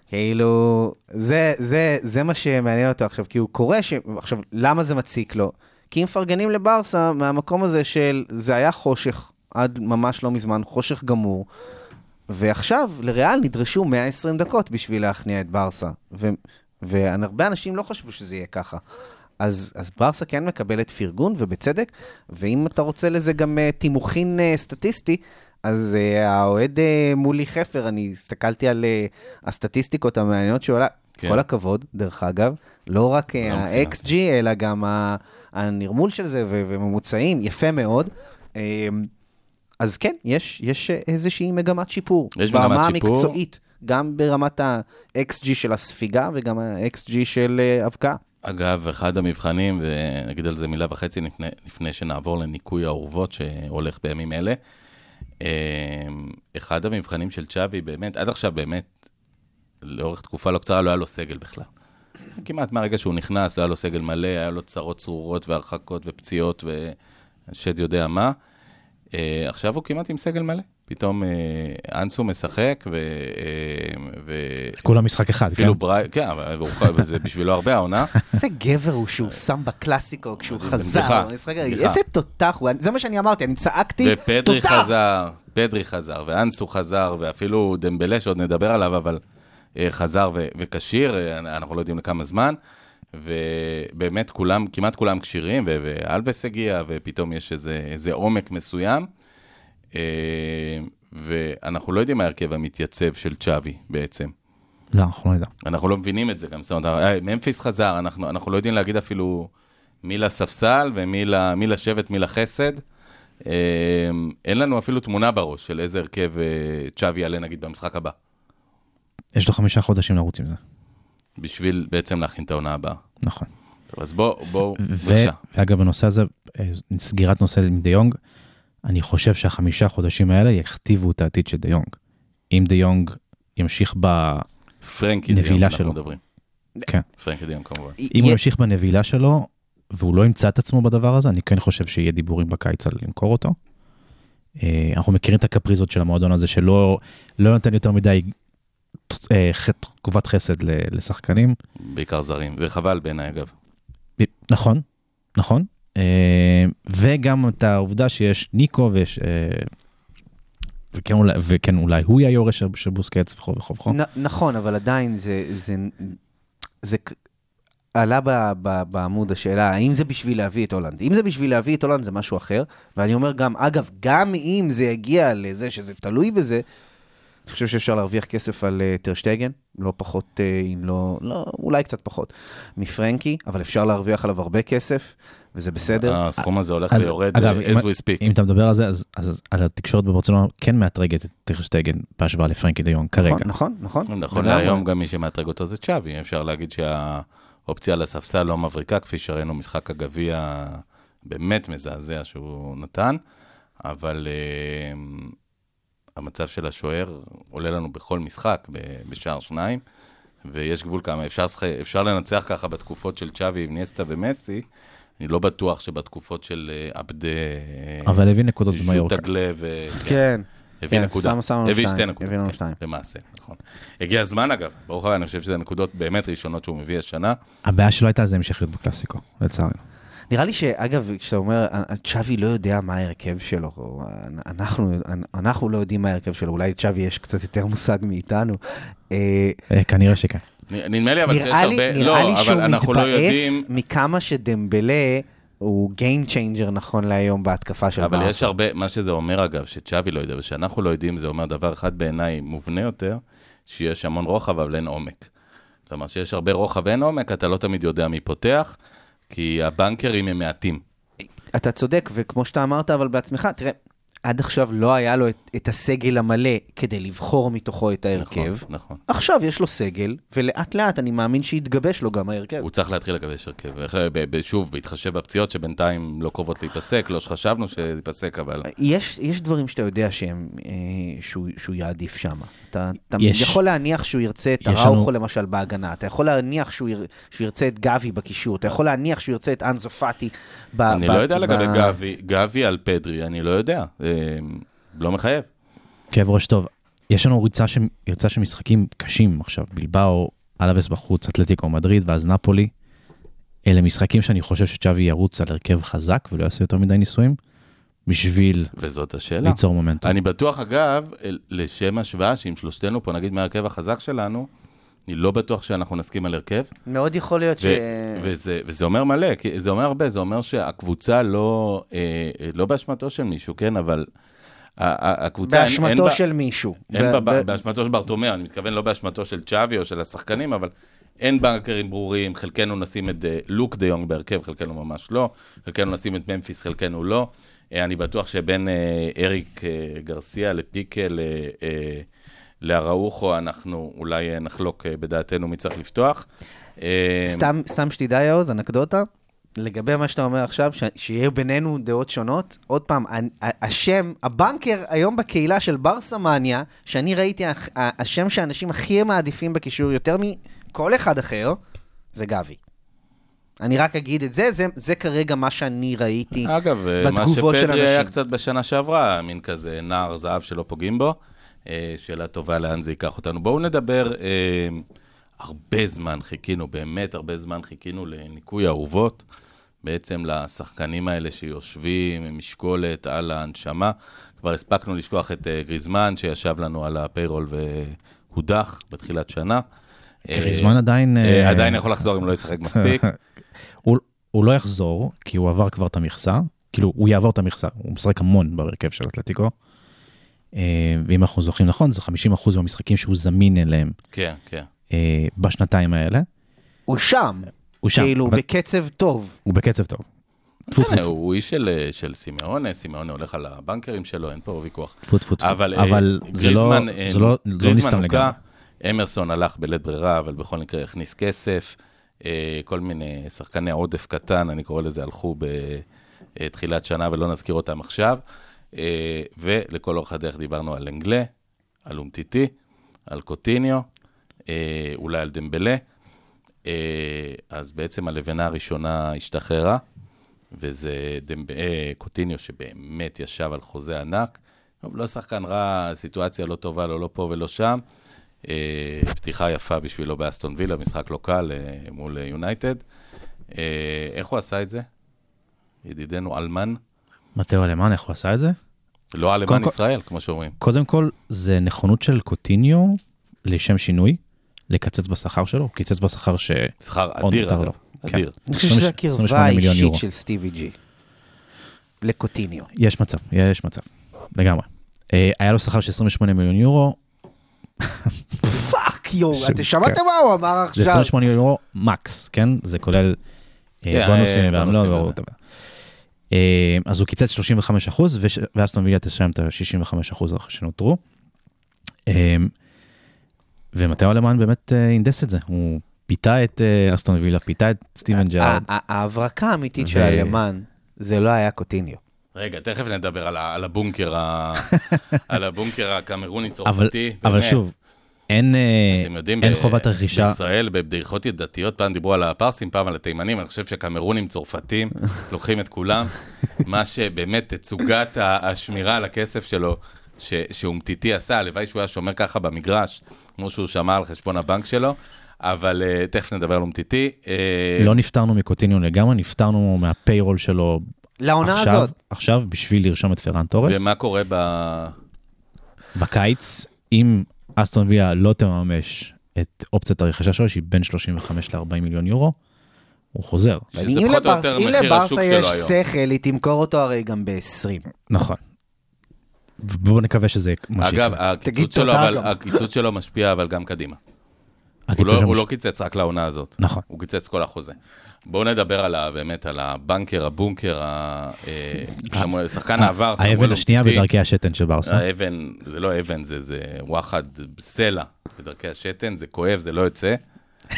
כאילו, זה, זה, זה מה שמעניין אותו עכשיו, כי הוא קורא ש... עכשיו, למה זה מציק לו? כי הם מפרגנים לברסה מהמקום הזה של, זה היה חושך עד ממש לא מזמן, חושך גמור, ועכשיו לריאל נדרשו 120 דקות בשביל להכניע את ברסה, ו... והרבה אנשים לא חשבו שזה יהיה ככה. אז, אז ברסה כן מקבלת פרגון, ובצדק, ואם אתה רוצה לזה גם uh, תימוכין uh, סטטיסטי, אז אה, האוהד אה, מולי חפר, אני הסתכלתי על אה, הסטטיסטיקות המעניינות שהוא עלה. כן. כל הכבוד, דרך אגב, לא רק לא אה. ה-XG, אלא גם ה- הנרמול של זה ו- וממוצעים, יפה מאוד. אה, אז כן, יש, יש איזושהי מגמת שיפור. יש מגמת ברמה שיפור. המקצועית, גם ברמת ה-XG של הספיגה וגם ה-XG של אה, הבקעה. אגב, אחד המבחנים, ונגיד על זה מילה וחצי לפני, לפני שנעבור לניקוי האורוות שהולך בימים אלה, אה, אחד המבחנים של צ'אבי, באמת, עד עכשיו באמת, לאורך תקופה לא קצרה, לא היה לו סגל בכלל. כמעט מהרגע שהוא נכנס, לא היה לו סגל מלא, היה לו צרות צרורות והרחקות ופציעות ושד יודע מה. אה, עכשיו הוא כמעט עם סגל מלא. פתאום אה, אנסו משחק, ו... אה, ו... כולה משחק אחד, כן? אפילו ברי... כן, אבל הוא- זה בשבילו הרבה העונה. איזה גבר הוא שהוא שם בקלאסיקו כשהוא חזר. בדיחה, בדיחה. איזה תותח הוא, זה מה שאני אמרתי, אני צעקתי, ופדרי תותח! חזר, פדרי חזר, ואנסו חזר, ואפילו דמבלה, שעוד נדבר עליו, אבל אה, חזר וכשיר, אה, אנחנו לא יודעים לכמה זמן, ובאמת כולם, כמעט כולם כשירים, ואלבס הגיע, ופתאום יש איזה, איזה עומק מסוים, ואנחנו לא יודעים מה ההרכב המתייצב של צ'אבי בעצם. לא, אנחנו לא נדע. אנחנו לא מבינים את זה גם, זאת אומרת, אה, ממפיס חזר, אנחנו, אנחנו לא יודעים להגיד אפילו מי לספסל ומי לשבט, מי לחסד. אה, אין לנו אפילו תמונה בראש של איזה הרכב אה, צ'אבי יעלה נגיד במשחק הבא, יש לו חמישה חודשים לרוץ עם זה. בשביל בעצם להכין את העונה הבאה. נכון. טוב, אז בואו, בואו, בבקשה. ואגב, בנושא הזה, אה, סגירת נושא עם דה יונג, אני חושב שהחמישה חודשים האלה יכתיבו את העתיד של דה יונג. אם דה יונג ימשיך ב... פרנקי נבילה דיון, אנחנו שלו. מדברים. כן. פרנקי דיון כמובן. אם הוא ימשיך בנבילה שלו, והוא לא ימצא את עצמו בדבר הזה, אני כן חושב שיהיה דיבורים בקיץ על למכור אותו. אה, אנחנו מכירים את הקפריזות של המועדון הזה, שלא לא נותן יותר מדי אה, תגובת חסד ל- לשחקנים. בעיקר זרים, וחבל בעיניי אגב. נכון, נכון. אה, וגם את העובדה שיש ניקו ויש... אה, וכן אולי, וכן אולי הוא יהיה היורש של- בוסקץ וכו' וכו' נכון, אבל עדיין זה, זה, זה עלה ב, ב, בעמוד השאלה, האם זה בשביל להביא את הולנד? אם זה בשביל להביא את הולנד זה משהו אחר, ואני אומר גם, אגב, גם אם זה יגיע לזה שזה תלוי בזה, אני חושב שאפשר להרוויח כסף על uh, טרשטגן, לא פחות, uh, אם לא, לא, אולי קצת פחות, מפרנקי, אבל אפשר להרוויח עליו הרבה כסף, וזה בסדר. הסכום הזה הולך אז, ויורד אגב, אה, as we speak. אם אתה מדבר על זה, אז, אז על התקשורת בברצלונה כן מאתרגת את טרשטגן בהשוואה לפרנקי דה יונג כרגע. נכון, נכון, נכון. נכון. להיום גם מי שמאתרג אותו זה צ'אבי, אפשר להגיד שהאופציה על הספסל לא מבריקה, כפי שראינו משחק הגביע באמת מזעזע שהוא נתן, אבל uh, המצב של השוער עולה לנו בכל משחק, בשער שניים, ויש גבול כמה, אפשר, שח- אפשר לנצח ככה בתקופות של צ'אבי, ניאסטה ומסי, אני לא בטוח שבתקופות של אה, עבדה, אבל הביא נקודות במאיורקה. ז'וטגלה ו... כן. הביא כן, נקודה. שם- שם הביא שתי נקודות. הביא לנו כן, שתיים. למעשה, נכון. הגיע הזמן אגב, ברוך הבא, אני חושב שזה נקודות באמת ראשונות שהוא מביא השנה. הבעיה שלו הייתה זה המשכיות בקלאסיקו, לצערנו. נראה לי שאגב, כשאתה אומר, צ'אבי לא יודע מה ההרכב שלו, אנחנו, אנחנו לא יודעים מה ההרכב שלו, אולי צ'אבי יש קצת יותר מושג מאיתנו. אה, אה, כנראה שכן. נדמה לי אבל שיש לי, הרבה, נראה לי לא, שהוא אבל אנחנו לא מתבאס יודעים, מכמה שדמבלה הוא Game Changer נכון להיום בהתקפה של אבל ברסה. יש הרבה, מה שזה אומר אגב, שצ'אבי לא יודע, ושאנחנו לא יודעים, זה אומר דבר אחד בעיניי מובנה יותר, שיש המון רוחב אבל אין עומק. כלומר, שיש הרבה רוחב ואין עומק, אתה לא תמיד יודע מי פותח, כי הבנקרים הם מעטים. אתה צודק, וכמו שאתה אמרת, אבל בעצמך, תראה, עד עכשיו לא היה לו את, את הסגל המלא כדי לבחור מתוכו את ההרכב. נכון, נכון. עכשיו יש לו סגל, ולאט לאט אני מאמין שיתגבש לו גם ההרכב. הוא צריך להתחיל לגבש הרכב. שוב, בהתחשב בפציעות שבינתיים לא קרובות להיפסק, לא שחשבנו שייפסק, אבל... יש, יש דברים שאתה יודע שהם, אה, שהוא, שהוא יעדיף שם. אתה, אתה יש- יכול להניח שהוא ירצה את הראוכו לנו- למשל למשל בהגנה, אתה יכול להניח שהוא, יר, שהוא ירצה את גבי בקישור, אתה יכול להניח שהוא ירצה את אנזו פאטי. ב, אני ב, לא יודע ב, לגבי גבי, גבי על פדרי, אני לא יודע. אה, לא מחייב. כאב ראש טוב. יש לנו ריצה של, ריצה של משחקים קשים עכשיו, בלבאו, אלאבס בחוץ, אתלטיקו מדריד ואז נפולי. אלה משחקים שאני חושב שצ'אבי ירוץ על הרכב חזק ולא יעשה יותר מדי ניסויים, בשביל וזאת השאלה. ליצור מומנטום. אני בטוח, אגב, לשם השוואה, שאם שלושתנו פה, נגיד מההרכב החזק שלנו, אני לא בטוח שאנחנו נסכים על הרכב. מאוד יכול להיות ש... ו- וזה, וזה אומר מלא, כי זה אומר הרבה, זה אומר שהקבוצה לא, אה, לא באשמתו של מישהו, כן, אבל הקבוצה, אין- אין באשמתו בה- של מישהו. אין ב- בה, ב- באשמתו של ברטומיאו, אני מתכוון לא באשמתו של צ'אבי או של השחקנים, אבל אין בנקרים ברורים, חלקנו נשים את אה, לוק דה יונג בהרכב, חלקנו ממש לא, חלקנו נשים את ממפיס, חלקנו לא. אה, אני בטוח שבין אה, אריק גרסיה לפיקה לאראוחו, אנחנו אולי אה, נחלוק אה, בדעתנו מי צריך לפתוח. אה, סתם, סתם שתדע, יעוז, אנקדוטה, לגבי מה שאתה אומר עכשיו, ש- שיהיה בינינו דעות שונות. עוד פעם, השם, הבנקר היום בקהילה של ברסה מניה, שאני ראיתי, השם שהאנשים הכי מעדיפים בקישור יותר מכל אחד אחר, זה גבי. אני רק אגיד את זה, זה, זה כרגע מה שאני ראיתי. אגב, מה בתגובות של שפדרי היה אנשים. קצת בשנה שעברה, מין כזה נער זהב שלא פוגעים בו. אה, שאלה טובה לאן זה ייקח אותנו. בואו נדבר, אה, הרבה זמן חיכינו, באמת הרבה זמן חיכינו לניקוי האהובות. בעצם לשחקנים האלה שיושבים עם משקולת על ההנשמה. כבר הספקנו לשכוח את אה, גריזמן, שישב לנו על הפיירול והודח בתחילת שנה. אה, גריזמן עדיין... אה, אה, עדיין יכול לחזור אם לא ישחק מספיק. הוא, הוא לא יחזור, כי הוא עבר כבר את המכסה. כאילו, הוא יעבור את המכסה, הוא משחק המון בהרכב של אתלטיקו. אה, ואם אנחנו זוכרים נכון, זה 50% מהמשחקים שהוא זמין אליהם כן, כן. אה, בשנתיים האלה. הוא שם. הוא שם, כאילו, אבל בקצב טוב. הוא בקצב טוב. טפו טפו כן, טפו, הוא איש של, של סימאונה, סימאונה הולך על הבנקרים שלו, אין פה ויכוח. טפו טפו טפו. אבל, אה, אבל זה לא אה, זה לא- לא נסתם לגמרי. אמרסון הלך בלית ברירה, אבל בכל מקרה הכניס כסף. אה, כל מיני שחקני עודף קטן, אני קורא לזה, הלכו בתחילת שנה ולא נזכיר אותם עכשיו. אה, ולכל אורך הדרך דיברנו על אנגלה, על אומטיטי, על קוטיניו, אה, אולי על דמבלה. אה, אז בעצם הלבנה הראשונה השתחררה, וזה דמב... קוטיניו שבאמת ישב על חוזה ענק. לא שחקן רע, סיטואציה לא טובה, לא, לא פה ולא שם. פתיחה יפה בשבילו באסטון וילה, משחק לא קל מול יונייטד. איך הוא עשה את זה? ידידנו אלמן. מתאו אלמני, איך הוא עשה את זה? לא כל- ישראל, כמו שאומרים. קודם כל, זה נכונות של קוטיניו לשם שינוי, לקצץ בשכר שלו, הוא קיצץ בשכר ש... שכר אדיר, אגב. לו. אדיר. אני חושב 28 הקרבה מיליון האישית יורו. של סטיבי ג'י. לקוטיניו. יש מצב, יש מצב, לגמרי. אה, היה לו שכר של 28 מיליון יורו, fuck ש- אתם שמעתם כן. מה הוא אמר זה עכשיו? 28 יורו max, כן? זה כולל אה, כן, בונוסים אה, ועמלות בונוסים ועוד וזה. דבר. אה, אז הוא קיצץ 35 אחוז, ואסטון ויליה תשלם את ה-65 אחוז שנותרו. אה, ומתאו אלמן באמת אה, הנדס את זה, הוא פיתה את אה, אסטון וילה, פיתה את סטיבן. ה- ה- ההברקה האמיתית של אלמן, זה לא היה קוטיניו. רגע, תכף נדבר על, הבונקר, ה- על הבונקר הקמרוני אבל, צרפתי. אבל באמת. שוב, אין, אה, אתם יודעים, אין ב- חובת רכישה. בישראל, בבדיחות ידתיות, פעם דיברו על הפרסים, פעם על התימנים, אני חושב שקמרונים, צרפתים, לוקחים את כולם. מה שבאמת, תצוגת השמירה על הכסף שלו, ש- שאומטיטי עשה, הלוואי שהוא היה שומר ככה במגרש, כמו שהוא שמר על חשבון הבנק שלו, אבל uh, תכף נדבר על אומטיטי. Uh, לא נפטרנו מקוטיניו לגמרי, נפטרנו מהפיירול שלו לעונה עכשיו, הזאת. עכשיו בשביל לרשום את פרן תורס. ומה קורה ב... בקיץ, אם אסטון ויה לא תממש את אופציית הרכישה שלו, שהיא בין 35 ל-40 מיליון יורו, הוא חוזר. אם לברס- לברסה יש. שכל, היא תמכור אותו הרי גם ב-20. נכון. בואו נקווה שזה מה אגב, שיקרה. תגיד הקיצוץ שלו, תודה אבל, גם. הקיצוץ שלו משפיע אבל גם קדימה. הוא לא, הוא לא קיצץ רק לעונה הזאת. נכון. הוא קיצץ כל החוזה. בואו נדבר על ה, באמת על הבנקר, הבונקר, אה, סמואל- שחקן העבר, סמואל האבן השנייה. בדרכי השתן של ברסה. האבן, זה לא אבן, זה, זה וואחד סלע בדרכי השתן, זה כואב, זה לא יוצא.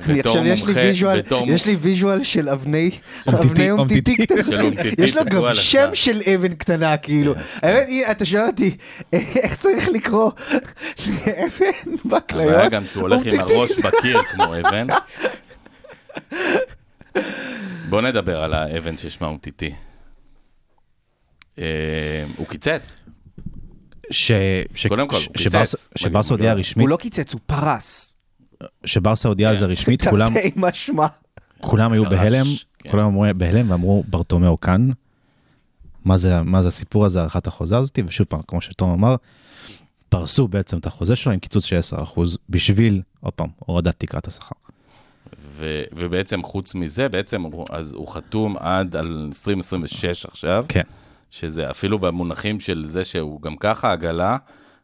אני עכשיו יש לי visual, יש לי visual של אבני, אבני אומטיטי אומטיטי יש לו גם שם. של אבן קטנה, כאילו. האמת היא, אתה שואל אותי, איך צריך לקרוא לאבן בכליות? הבעיה גם שהוא הולך עם. הראש בקיר כמו אבן. בוא נדבר על האבן ששמה אומטיטי. אה, הוא קיצץ. ש- ש- קודם כל, ש- הוא קיצץ. הודיעה רשמית, הוא לא קיצץ, הוא פרס. שברסה הודיעה על זה רשמית, כולם תרתי משמע. כולם היו בהלם, כן. כולם אמרו בהלם ואמרו ברטומיאו כאן. מה זה, מה זה הסיפור הזה, הארכת החוזה הזאת, ושוב פעם, כמו שתום אמר, פרסו בעצם את החוזה שלו עם קיצוץ של 10% בשביל, עוד פעם, הורדת תקרת השכר. ו- ובעצם חוץ מזה, בעצם אז הוא חתום עד על 2026 עכשיו. כן. שזה אפילו במונחים של זה שהוא גם ככה עגלה,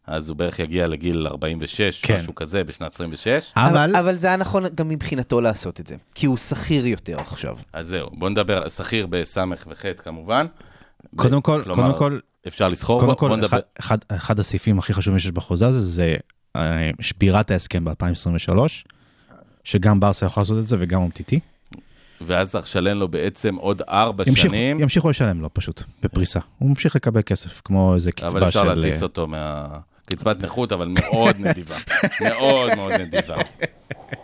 אז הוא בערך יגיע לגיל 46, כן. משהו כזה, בשנת 26. אבל, אבל, אבל זה היה נכון גם מבחינתו לעשות את זה, כי הוא שכיר יותר עכשיו. אז זהו, בוא נדבר, שכיר בסמך וחטא כמובן. קודם כל, כלומר, קודם כל, אפשר לסחור בו, בוא נדבר. אחד, אחד, אחד הסעיפים הכי חשובים שיש בחוזה הזה, זה אה, שבירת ההסכם ב-2023, שגם ברסה יכול לעשות את זה וגם אומטיטי. ואז צריך לשלם לו בעצם עוד ארבע ימשיכו, שנים, ימשיכו לשלם לו פשוט, בפריסה. הוא ממשיך לקבל כסף, כמו איזה אבל קצבה אפשר של... להטיס אותו מה... קצבת נכות, אבל מאוד נדיבה. מאוד מאוד נדיבה.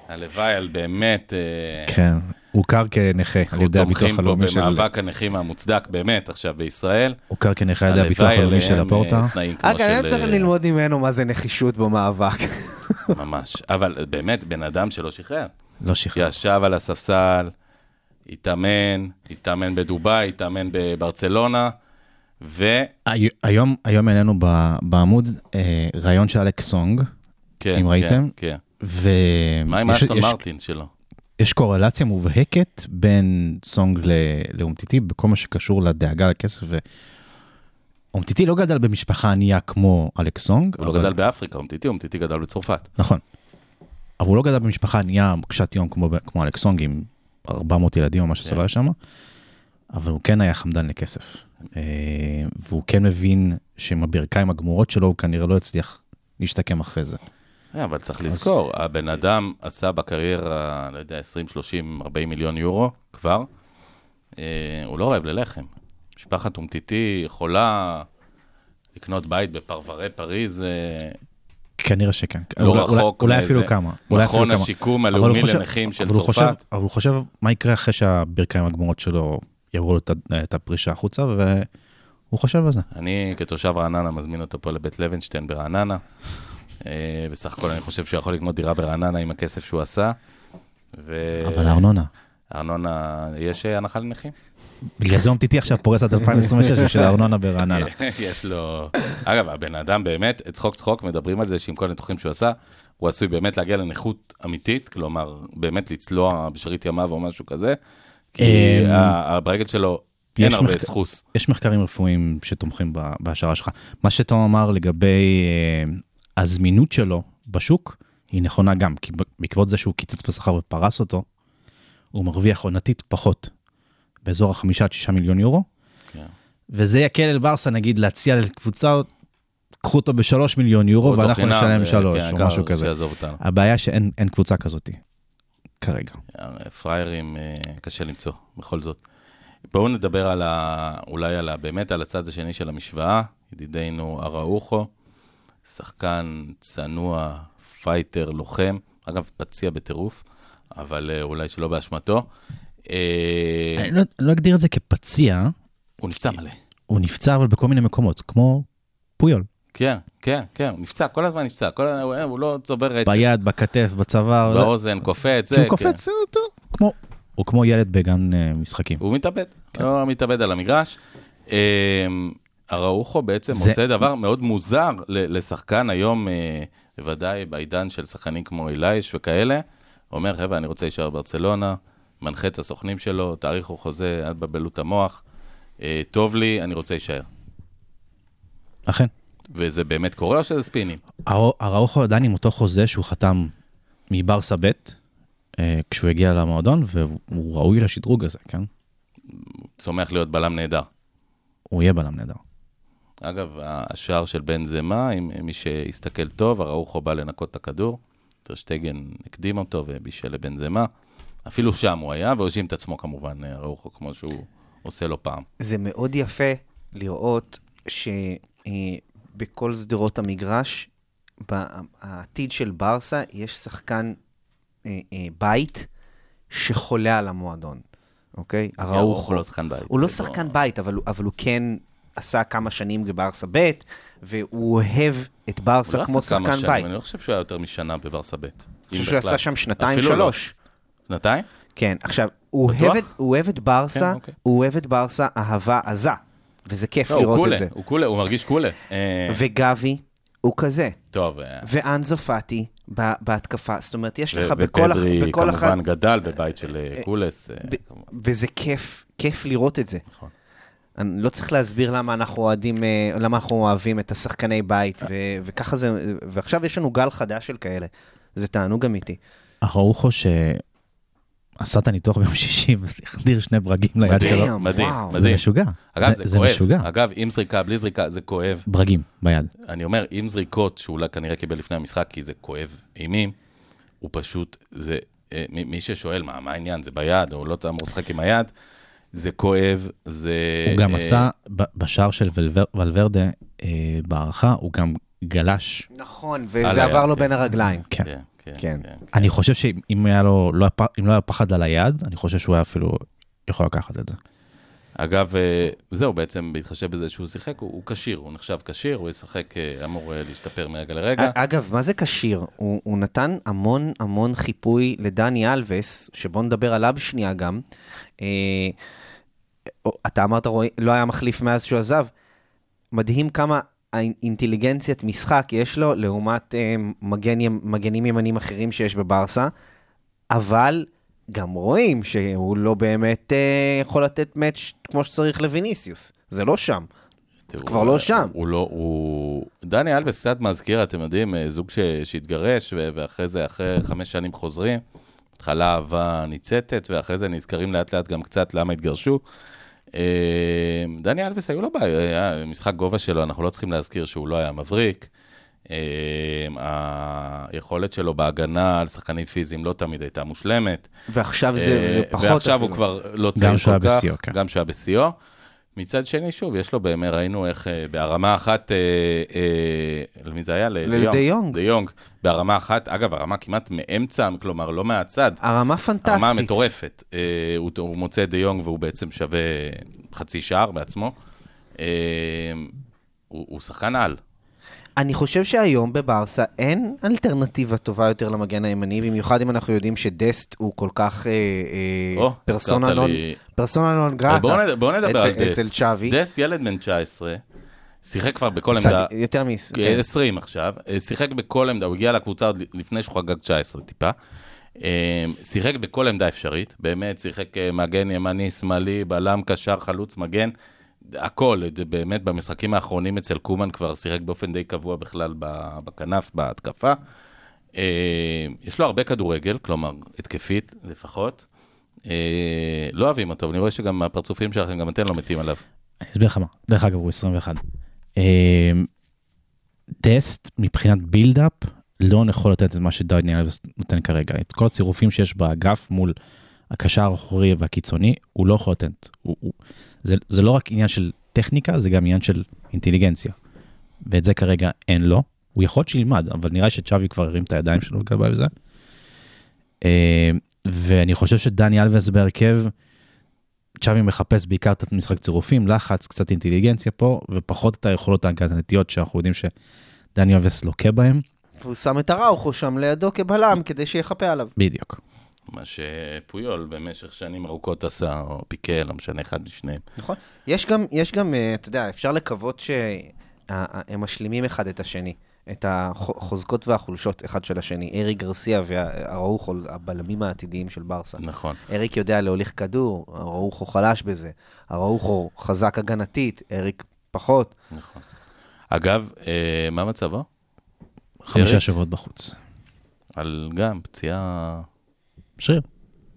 הלוואי על באמת... אה, כן, הוכר כנכה על אנחנו ידי הביטוח תומכים פה הלאומי של... במאבק הנכים המוצדק באמת עכשיו בישראל. הוכר כנכה על ידי הביטוח הלאומי של הפורטה. אה, כמו אגב, היה של... צריך אה, ללמוד ממנו מה זה נחישות במאבק. ממש. אבל באמת, בן אדם שלא שחרר. לא שחרר. ישב על הספסל, התאמן, התאמן בדובאי, התאמן בברצלונה, הי- היום, היום העלינו בעמוד אה, ראיון של אלכס סונג, אם ראיתם? כן. ו... מה עם אסטון מרטין שלו? יש קורלציה מובהקת בין סונג לאומטיטי בכל מה שקשור לדאגה לכסף. ו... אומטיטי לא גדל במשפחה ענייה כמו אלכס סונג. הוא לא אבל- גדל באפריקה, אומטיטי, אומטיטי גדל בצרפת. נכון. אבל הוא לא גדל במשפחה ענייה קשת יום כמו, כמו אלכס סונג עם 400 ילדים או מה שזה כן. לא היה שם, אבל הוא כן היה חמדן לכסף. אה, והוא כן מבין שעם הברכיים הגמורות שלו הוא כנראה לא הצליח להשתקם אחרי זה. אה, אבל צריך לזכור, הבן אדם עשה בקריירה, לא יודע, 20, 30, 40 מיליון יורו כבר. אה, הוא לא רעב ללחם. משפחת אומטיטי יכולה לקנות בית בפרברי פריז, אה, כנראה שכן. לא אולי- רחוק אולי מאיזה אפילו כמה. אולי אפילו מכון כמה. השיקום הלאומי לנכים של צרפת. אבל הוא חושב מה יקרה אחרי שהברכיים הגמורות שלו יראו לו את הפרישה החוצה, והוא חושב על זה. אני כתושב רעננה מזמין אותו פה לבית לוינשטיין ברעננה. אה, בסך הכל אני חושב שהוא יכול לקנות דירה ברעננה עם הכסף שהוא עשה. ו- אבל הארנונה. ארנונה, יש אה, הנחה לנכים? בגלל זה אומטיטי עכשיו פורס עד 2026 בשביל הארנונה ברעננה. יש לו... אגב, הבן אדם באמת, צחוק צחוק, מדברים על זה שעם כל הניתוחים שהוא עשה, הוא עשוי באמת להגיע לנכות אמיתית, כלומר, באמת לצלוע בשארית ימיו או משהו כזה, כי אמ, ה- ה- ברגל שלו אין הרבה סחוס. יש מחקרים רפואיים שתומכים בהשערה שלך. מה שתום אמר לגבי אה, הזמינות שלו בשוק, היא נכונה גם, כי בעקבות זה שהוא קיצץ בשכר ופרס אותו, הוא מרוויח עונתית פחות, באזור החמישה עד שישה מיליון יורו, כן. וזה יקל על ברסה נגיד להציע לקבוצה, קחו אותו בשלוש מיליון יורו ואנחנו נשלם אה, שלוש, כן, או משהו כזה. הבעיה שאין אין קבוצה כזאת כרגע. פריירים אה, קשה למצוא, בכל זאת. בואו נדבר על ה... אולי על ה... באמת על הצד השני של המשוואה, ידידנו אראוחו, שחקן צנוע, פייטר, לוחם, אגב, פציע בטירוף, אבל אה, אולי שלא באשמתו. אה, אני לא- לא אגדיר את זה כפציע, הוא נפצע מלא. הוא נפצע אבל בכל מיני מקומות, כמו פויול. כן, כן, כן, הוא נפצע, כל הזמן נפצע, כל... הוא- הוא לא צובר רצף. ביד, בכתף, בצוואר. זה- באוזן, קופץ, זה, כי הוא כן. קופץ, זה אותו, כמו, הוא כמו ילד בגן אה, משחקים. הוא מתאבד, הוא מתאבד על המגרש. אמ, אראוחו בעצם זה- עושה דבר מאוד מוזר לשחקן היום, אה, בוודאי בעידן של שחקנים כמו אילייש וכאלה. הוא אומר, חבר'ה, אני רוצה להישאר בברצלונה, מנחה את הסוכנים שלו, תאריכו חוזה עד בבלות המוח, אה, טוב לי, אני רוצה להישאר. אכן. וזה באמת קורה או שזה ספינים? הראוכו עדיין עם אותו חוזה שהוא חתם מברסה ב' אה, כשהוא הגיע למועדון, והוא ראוי לשדרוג הזה, כן? צומח להיות בלם נהדר. הוא יהיה בלם נהדר. אגב, השער של בן זמה, אם מי שיסתכל טוב, אראוחו בא לנקות את הכדור, טרשטגן הקדים אותו ובישל לבן זמה. אפילו שם הוא היה, והוא האשים את עצמו כמובן, אראוחו, כמו שהוא עושה לו פעם. זה מאוד יפה לראות שבכל שדרות המגרש, בעתיד של ברסה, יש שחקן אה, אה, בית שחולה על המועדון, אוקיי? אראוחו אראוחו. לא שחקן בית. הוא לא זה שחקן בית, אבל, הוא- אבל הוא כן עשה כמה שנים בברסה ב', והוא אוהב את הוא ברסה לא כמו שחקן שנים, בית. אני לא חושב שהוא היה יותר משנה בברסה ב'. אני חושב שהוא. עשה שם שנתיים, לא. שלוש. שנתיים? כן, עכשיו, הוא בטוח? אוהב, את, הוא אוהב את ברסה, כן, אוקיי. הוא אוהב את ברסה אהבה עזה, וזה כיף לא, לראות קולה, את זה. הוא קולה, הוא מרגיש קולה. אה, וגבי הוא כזה, טוב, אה, ואנזו פאטי ב- בהתקפה, זאת אומרת, יש לך בכל, אח- ופדרי בכל אחת, כמובן גדל בבית של אה, קולס. וזה כיף, כיף לראות את זה. נכון. אני לא צריך להסביר למה אנחנו אוהדים, למה אנחנו אוהבים את השחקני בית, ו- וככה זה, ועכשיו יש לנו גל חדש של כאלה. זה תענוג אמיתי. אראוחו שעשה את הניתוח ביום שישי והחדיר שני ברגים ליד מדהים, שלו. שלו. מדהים, וואו. זה מדהים. משוגע. אגב, זה, זה כואב. משוגע. אגב, עם זריקה, בלי זריקה, זה כואב. ברגים ביד. אני אומר, עם זריקות, שאולי כנראה קיבל לפני המשחק, כי זה כואב, אימים, הוא פשוט, זה, אה, מי מי ששואל, מה, מה העניין, זה ביד, או לא אמור לשחק עם היד, זה כואב, זה... הוא גם אה, עשה, בשער של ולוורדה אה, בהערכה, הוא גם גלש. נכון, וזה עבר לו כן. בין הרגליים. כן. כן, כן, כן. אני חושב שאם היה לו, לא אם לא היה פחד על היד, אני חושב שהוא היה אפילו יכול לקחת את זה. אגב, אה, זהו, בעצם בהתחשב בזה שהוא שיחק, הוא כשיר, הוא נחשב כשיר, הוא ישחק, אה, אמור אה, להשתפר מרגע לרגע. אגב, מה זה כשיר? הוא, הוא נתן המון המון חיפוי לדני אלווס, שבוא נדבר עליו שנייה גם. אה, אתה אמרת, לא היה מחליף מאז שהוא עזב. מדהים כמה אינטליגנציית משחק יש לו לעומת אה, מגן, מגנים ימנים אחרים שיש בברסה, אבל גם רואים שהוא לא באמת אה, יכול לתת מאץ' כמו שצריך לוויניסיוס. זה לא שם. תראו, כבר לא שם. הוא לא, הוא... דני אלבס קצת מזכיר, אתם יודעים, אה, זוג ש... שהתגרש. ואחרי זה, אחרי חמש שנים חוזרים. בהתחלה אהבה ניצתת, ואחרי זה נזכרים לאט לאט גם קצת למה התגרשו. אה, דני אלבס היו לו בעיה, היה משחק גובה שלו, אנחנו לא צריכים להזכיר שהוא לא היה מבריק. אה, היכולת שלו בהגנה על שחקנים פיזיים לא תמיד הייתה מושלמת. ועכשיו זה, אה, זה פחות ועכשיו הוא אפילו. כבר לא צעיר כל כך, בשיאו, כן. גם כשהיה בשיאו. מצד שני, שוב, יש לו באמת, ראינו איך אה, בהרמה אחת, אה, אה, למי זה היה? ל- לדה יונג. דה יונג. בהרמה אחת, אגב, הרמה כמעט מאמצע, כלומר, לא מהצד. הרמה פנטסטית. הרמה מטורפת. אה, הוא, הוא מוצא את דה יונג והוא בעצם שווה חצי שער בעצמו. אה, הוא, הוא שחקן על. אני חושב שהיום בברסה אין אלטרנטיבה טובה יותר למגן הימני, במיוחד אם אנחנו יודעים שדסט הוא כל כך אה, אה, או, פרסונה נון- לי- פרסונה גרטה. בואו נד- בואו נדבר על דסט. אצל צ'אבי. דסט, ילד בן 19, שיחק כבר בכל עמדה. יותר מ... כן. 20 עכשיו, אה, שיחק בכל עמדה, הוא הגיע לקבוצה עוד לפני שהוא חגג 19 טיפה. אה, שיחק בכל עמדה אפשרית, באמת, שיחק אה, מגן ימני, שמאלי, בלם, קשר, חלוץ, מגן, הכל, זה באמת במשחקים האחרונים אצל קומן כבר שיחק באופן די קבוע בכלל בכנף, בהתקפה. אה, יש לו הרבה כדורגל, כלומר, התקפית לפחות. אה, לא אוהבים אותו, ואני רואה שגם מהפרצופים שלכם, גם אתם לא מתים עליו. אני אסביר לך מה, דרך אגב הוא 21. אה, טסט מבחינת בילדאפ לא יכול לתת את מה שדייני אלווס נותן כרגע. את כל הצירופים שיש באגף מול הקשר האחורי והקיצוני, הוא לא יכול לתת. הוא, הוא, זה, זה לא רק עניין של טכניקה, זה גם עניין של אינטליגנציה. ואת זה כרגע אין לו. הוא יכול להיות שילמד, אבל נראה שצ'אבי כבר הרים את הידיים שלו לגבי זה. אה, ואני חושב שדני אלווס בהרכב, צ'אבי מחפש בעיקר את משחק צירופים, לחץ, קצת אינטליגנציה פה, ופחות את היכולות ההגנתיות שאנחנו יודעים שדני אלווס לוקה בהם. והוא שם את הראוכו שם לידו כבלם כדי שיחפה עליו. בדיוק. מה שפויול במשך שנים ארוכות עשה, או פיקל, לא משנה, אחד משניהם. נכון. יש גם, יש גם, אה, אתה יודע, אפשר לקוות שהם משלימים אחד את השני. את החוזקות והחולשות אחד של השני. אריק גרסיה והראוכו, הבלמים העתידיים של ברסה. נכון. אריק יודע להוליך כדור, הראוכו חלש בזה. הראוכו חזק הגנתית, אריק פחות. נכון. אגב, אה, מה מצבו? חמישה? שבועות בחוץ. על גם פציעה שריר.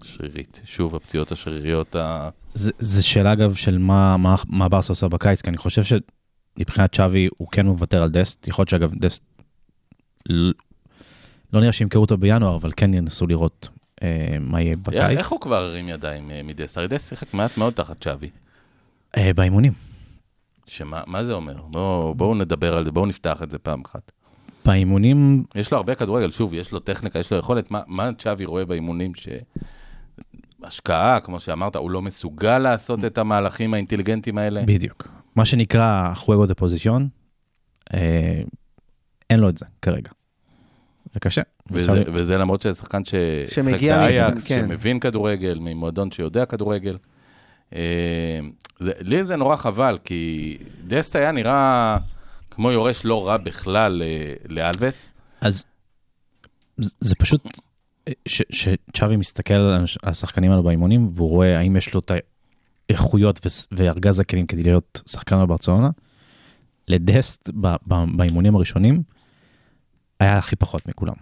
שרירית. שוב, הפציעות השריריות ה... זה, זה שאלה אגב של מה, מה, מה ברסה עושה בקיץ, כי אני חושב שמבחינת שווי הוא כן מוותר על דסט, יכול להיות שאגב דסט, לא נראה שימכרו אותו בינואר, אבל כן ינסו לראות אה, מה יהיה בקיץ. איך הוא כבר הרים ידיים אה, מדסט? הרי דסט שיחק מעט מאוד תחת שווי. אה, באימונים. שמה מה זה אומר? בואו בוא נדבר על זה, בואו נפתח את זה פעם אחת. באימונים, יש לו הרבה כדורגל, שוב, יש לו טכניקה, יש לו יכולת. מה, מה צ'אבי רואה באימונים ש... השקעה, כמו שאמרת, הוא לא מסוגל לעשות את המהלכים האינטליגנטיים האלה? בדיוק. מה שנקרא חואגו דה פוזיציון, אה, אין לו את זה כרגע. זה קשה. וזה, עכשיו- וזה למרות שזה שחקן שמגיע באייקס, כן. שמבין כדורגל, ממועדון שיודע כדורגל. אה, זה- לי זה נורא חבל, כי דסט היה נראה כמו יורש לא רע בכלל ל- לאלווס. אז זה- פשוט, ש- שצ'אבי מסתכל על הש- על השחקנים האלו באימונים, והוא רואה האם יש לו את האיכויות וארגז הכלים כדי להיות שחקן בברצלונה, לדסט באימונים הראשונים היה הכי פחות מכולם.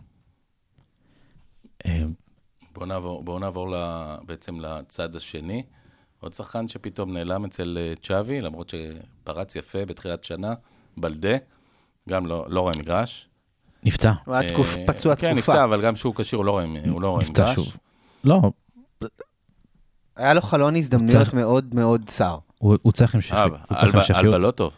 אה, בואו נעבור, בוא נעבור ל, בעצם לצד השני. עוד שחקן שפתאום נעלם אצל אה, צ'אבי, למרות שפרץ יפה בתחילת שנה, בלדה, גם לא, לא רואה מגרש. נפצע, הוא היה תקוף- אה, פצוע כן, תקופה. נפצע, אבל גם כשהוא כשיר הוא לא רואה, הוא לא רואה נפצע מגרש. שוב. לא, היה לו חלון הזדמנויות צריך- מאוד מאוד צר. הוא הוא צריך המשכיות. אלבה- לא טוב.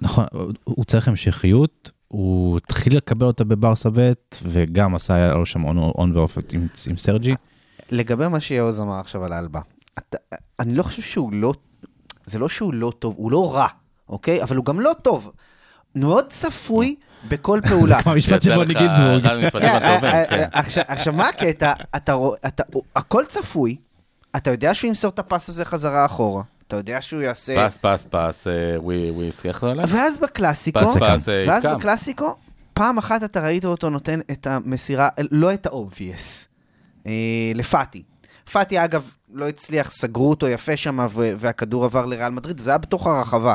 נכון, הוא- צריך המשכיות, הוא התחיל לקבל אותה בברסה ב' וגם עשה היה לו שם און- און ואוף עם, עם סרג'י. לגבי מה שיעוז אמר עכשיו על אלבה, אתה, אני לא חושב שהוא לא, זה לא שהוא לא טוב, הוא לא רע, אוקיי? אבל הוא גם לא טוב. מאוד צפוי בכל פעולה. כמו המשפט של בוני לך גינזבורג. הטובים, אה, כן. עכשיו, עכשיו, מה הקטע? הכל צפוי, אתה יודע שהוא ימסור את הפס הזה חזרה אחורה, אתה יודע שהוא יעשה... פס, פס, פס, אה, ווי, ווי, סליחה עליו? ואז בקלאסיקו, פס, פס, אה, ואז. בקלאסיקו, פעם אחת אתה ראית אותו נותן את המסירה, לא את ה-obvious, אה, לפאטי. פאטי, אגב, לא הצליח, סגרו אותו יפה שם, והכדור עבר לריאל מדריד, וזה היה בתוך הרחבה.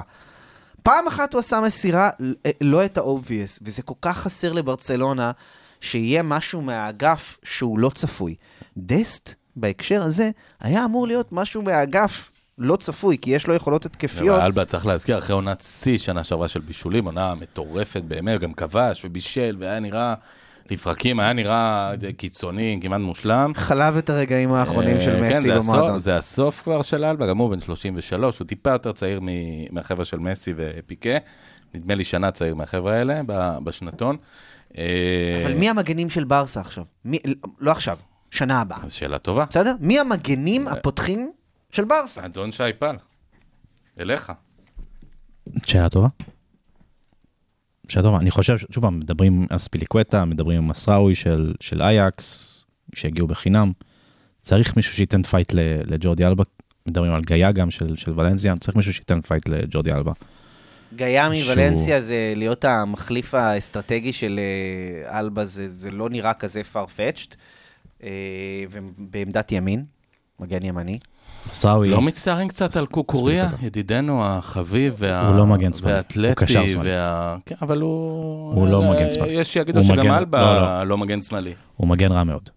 פעם אחת הוא עשה מסירה, אה, לא את ה-obvious, וזה כל כך חסר לברצלונה, שיהיה משהו מהאגף שהוא לא צפוי. דסט, בהקשר הזה, היה אמור להיות משהו מהאגף לא צפוי, כי יש לו יכולות התקפיות. אבל אלבה צריך להזכיר, אחרי עונת שיא שנה שעברה של בישולים, עונה מטורפת באמת, גם כבש ובישל, והיה נראה, לפרקים היה נראה קיצוני, כמעט מושלם. חלב את הרגעים האחרונים של אה, כן, מסי במועדון. זה הסוף כבר של אלבה, גם הוא בן 33, הוא טיפה יותר צעיר מ- מהחבר'ה של מסי ופיקה. נדמה לי שנה צעיר מהחבר'ה האלה ב- בשנתון. אה, אבל מי המגנים של ברסה עכשיו? מי, לא עכשיו, שנה הבאה. אז שאלה טובה. בסדר? מי המגנים הפותחים של ברסה? אדון שי פל, אליך. שאלה טובה. טובה. אני חושב, שוב פעם, מדברים על ספיליקווטה, מדברים על מסראוי של, של אייקס, שהגיעו בחינם. צריך מישהו שייתן פייט לג'ורדי אלבה. מדברים על גאיה גם של, של ולנסיה, צריך מישהו שייתן פייט לג'ורדי אלבה. גאיה שהוא- מוולנסיה זה להיות המחליף האסטרטגי של אה, אלבה, זה, זה לא נראה כזה farfetched. אה, ובעמדת ימין, מגן ימני. מסראוי, לא מצטערים קצת על קוקוריה. ידידנו החביב וה... הוא לא מגן שמאלי, הוא קשר שמאלי. וה... כן, אבל הוא... הוא לא אה, מגן שמאלי. יש שיגידו שגם מגן- אלבה לא, לא. לא מגן שמאלי. הוא מגן רע מאוד.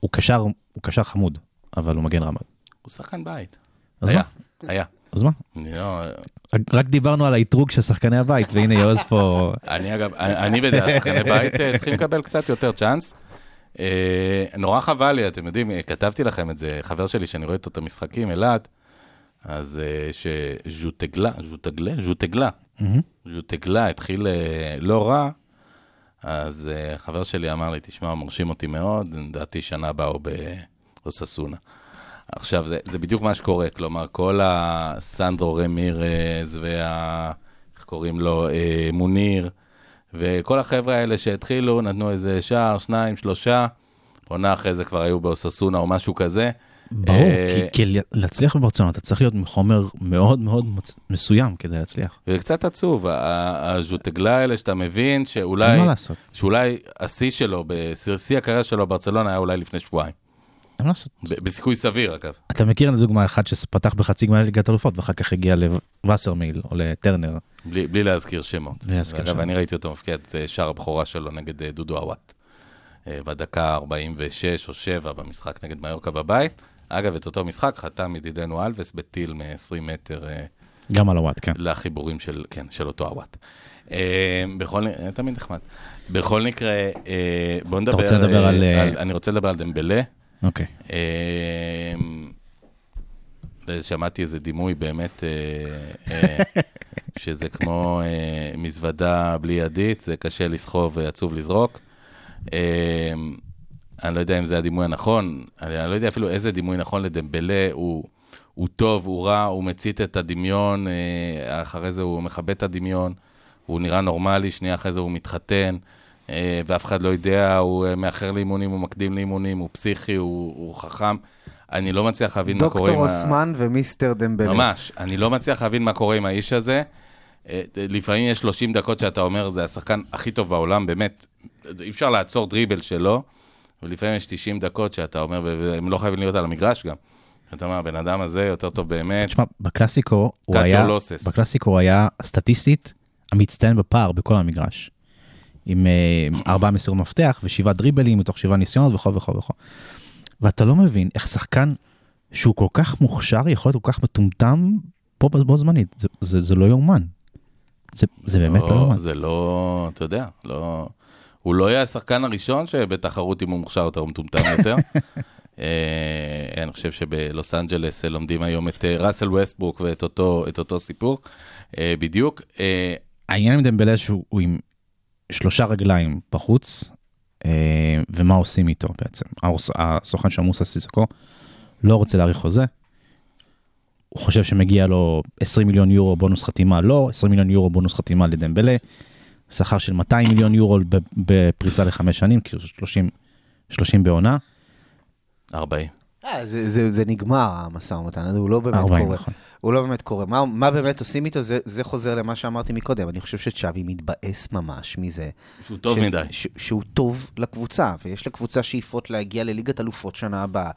הוא קשר, הוא קשר חמוד, אבל הוא מגן רע מאוד. הוא שחקן בית. אז היה, מה? היה. אז מה? לא... רק, רק דיברנו על האתרוג של שחקני הבית, והנה יועז פה... אני אגב, אני בדעה, שחקני בית אה, צריכים לקבל קצת יותר צ'אנס. אה, נורא חבל לי, אתם יודעים, אה, כתבתי לכם את זה, חבר שלי שאני רואה איתו את המשחקים, אלעד, אז אה, שז'וטגלה, ז'וטגלה, ז'וטגלה, ז'וטגלה התחיל לא רע, אז חבר שלי אמר לי, תשמע, מרשים אותי מאוד, לדעתי שנה הבאה הוא באוססונה. עכשיו, זה, זה בדיוק מה שקורה, כלומר, כל הסנדרו רמירז וה... איך קוראים לו? אה, מוניר, וכל החבר'ה האלה שהתחילו, נתנו איזה שער, שניים, שלושה, עונה אחרי זה כבר היו באוססונה או משהו כזה. ברור, אה, כי, כי להצליח בברצלונה אתה צריך להיות מחומר מאוד מאוד מסוים כדי להצליח. וזה קצת עצוב, הז'וטגלה האלה שאתה מבין שאולי, שאולי השיא שלו, בשיא הקריירה שלו בברצלונה היה אולי לפני שבועיים. אין מה לעשות. בסיכוי סביר, אגב. אתה מכיר לדוגמה אחד שפתח בחצי גמר ליגת אלופות ואחר כך הגיע לווסרמיל או לטרנר. בלי, בלי להזכיר שמות. בלי להזכיר אגב, שמות. אני ראיתי אותו מפקיע את אה, שער הבכורה שלו נגד אה, דודו עוואט. אה, בדקה 46 או 7 במשחק נגד מיורקה בבית. אגב, את אותו משחק חתם ידידנו אלווס בטיל מ-20 מטר גם על הוואט, כן. לחיבורים של, כן, של אותו עוואט. אה, בכל, תמיד נחמד. בכל מקרה, בואו נדבר, רוצה לדבר על, אני רוצה לדבר על דמבלה. אוקיי. אה, שמעתי איזה דימוי באמת, אה, אה, שזה כמו מזוודה בלי ידית, זה קשה לסחוב ועצוב לזרוק. אה, אני לא יודע אם זה הדימוי הנכון, אני לא יודע אפילו איזה דימוי נכון לדמבלה, הוא, הוא טוב, הוא רע, הוא מצית את הדמיון, אחרי זה הוא מכבה את הדמיון, הוא נראה נורמלי, שנייה אחרי זה הוא מתחתן, ואף אחד לא יודע, הוא אה, מאחר לאימונים, הוא מקדים לאימונים, הוא פסיכי, הוא, הוא חכם. אני לא מצליח להבין מה קורה עם דוקטור ה... אוסמן ומיסטר דמבלה. ממש, אני לא מצליח להבין מה קורה עם האיש הזה. אה, לפעמים יש 30 דקות שאתה אומר, זה השחקן הכי טוב בעולם, באמת, אי אפשר לעצור דריבל שלו, ולפעמים יש 90 דקות שאתה אומר, והם לא חייבים להיות על המגרש גם, אתה אומר, הבן אדם הזה יותר טוב באמת. תשמע, בקלאסיקו הוא היה, לוסס. בקלאסיקו הוא היה סטטיסטית המצטיין בפער בכל המגרש. עם אה, ארבעה מסירות מפתח ושבעה דריבלים מתוך שבעה ניסיונות וכל וכל וכל. ואתה לא מבין איך שחקן שהוא כל כך מוכשר יכול להיות כל כך מטומטם פה בו זמנית. זה, זה, זה לא יאומן. זה, זה באמת לא יאומן. זה לא, אתה יודע, לא... הוא לא יהיה השחקן הראשון שבתחרות אם הוא מוכשר יותר או מטומטם יותר. אה, אני חושב שבלוס אנג'לס לומדים היום את אה, ראסל ווסטברוק ואת אותו, אותו סיפור אה, בדיוק. אה, העניין עם דמבלה שהוא הוא עם שלושה רגליים בחוץ, אה, ומה עושים איתו בעצם. הסוכן של מוסא סיסקו לא רוצה להאריך חוזה. הוא חושב שמגיע לו 20 מיליון יורו בונוס חתימה, לא, 20 מיליון יורו בונוס חתימה לדמבלה, שכר של 200 מיליון יורו בפריסה לחמש שנים, כאילו 30, 30 בעונה, 40. אה, זה, זה, זה נגמר, המשא ומתן הזה, הוא לא באמת 40, קורה. נכון. הוא לא באמת קורה. מה, מה באמת עושים איתו, זה, זה חוזר למה שאמרתי מקודם. אני חושב שצ'אבי מתבאס ממש מזה. שהוא טוב ש- מדי. ש- שהוא טוב לקבוצה, ויש לקבוצה שאיפות להגיע לליגת אלופות שנה הבאה.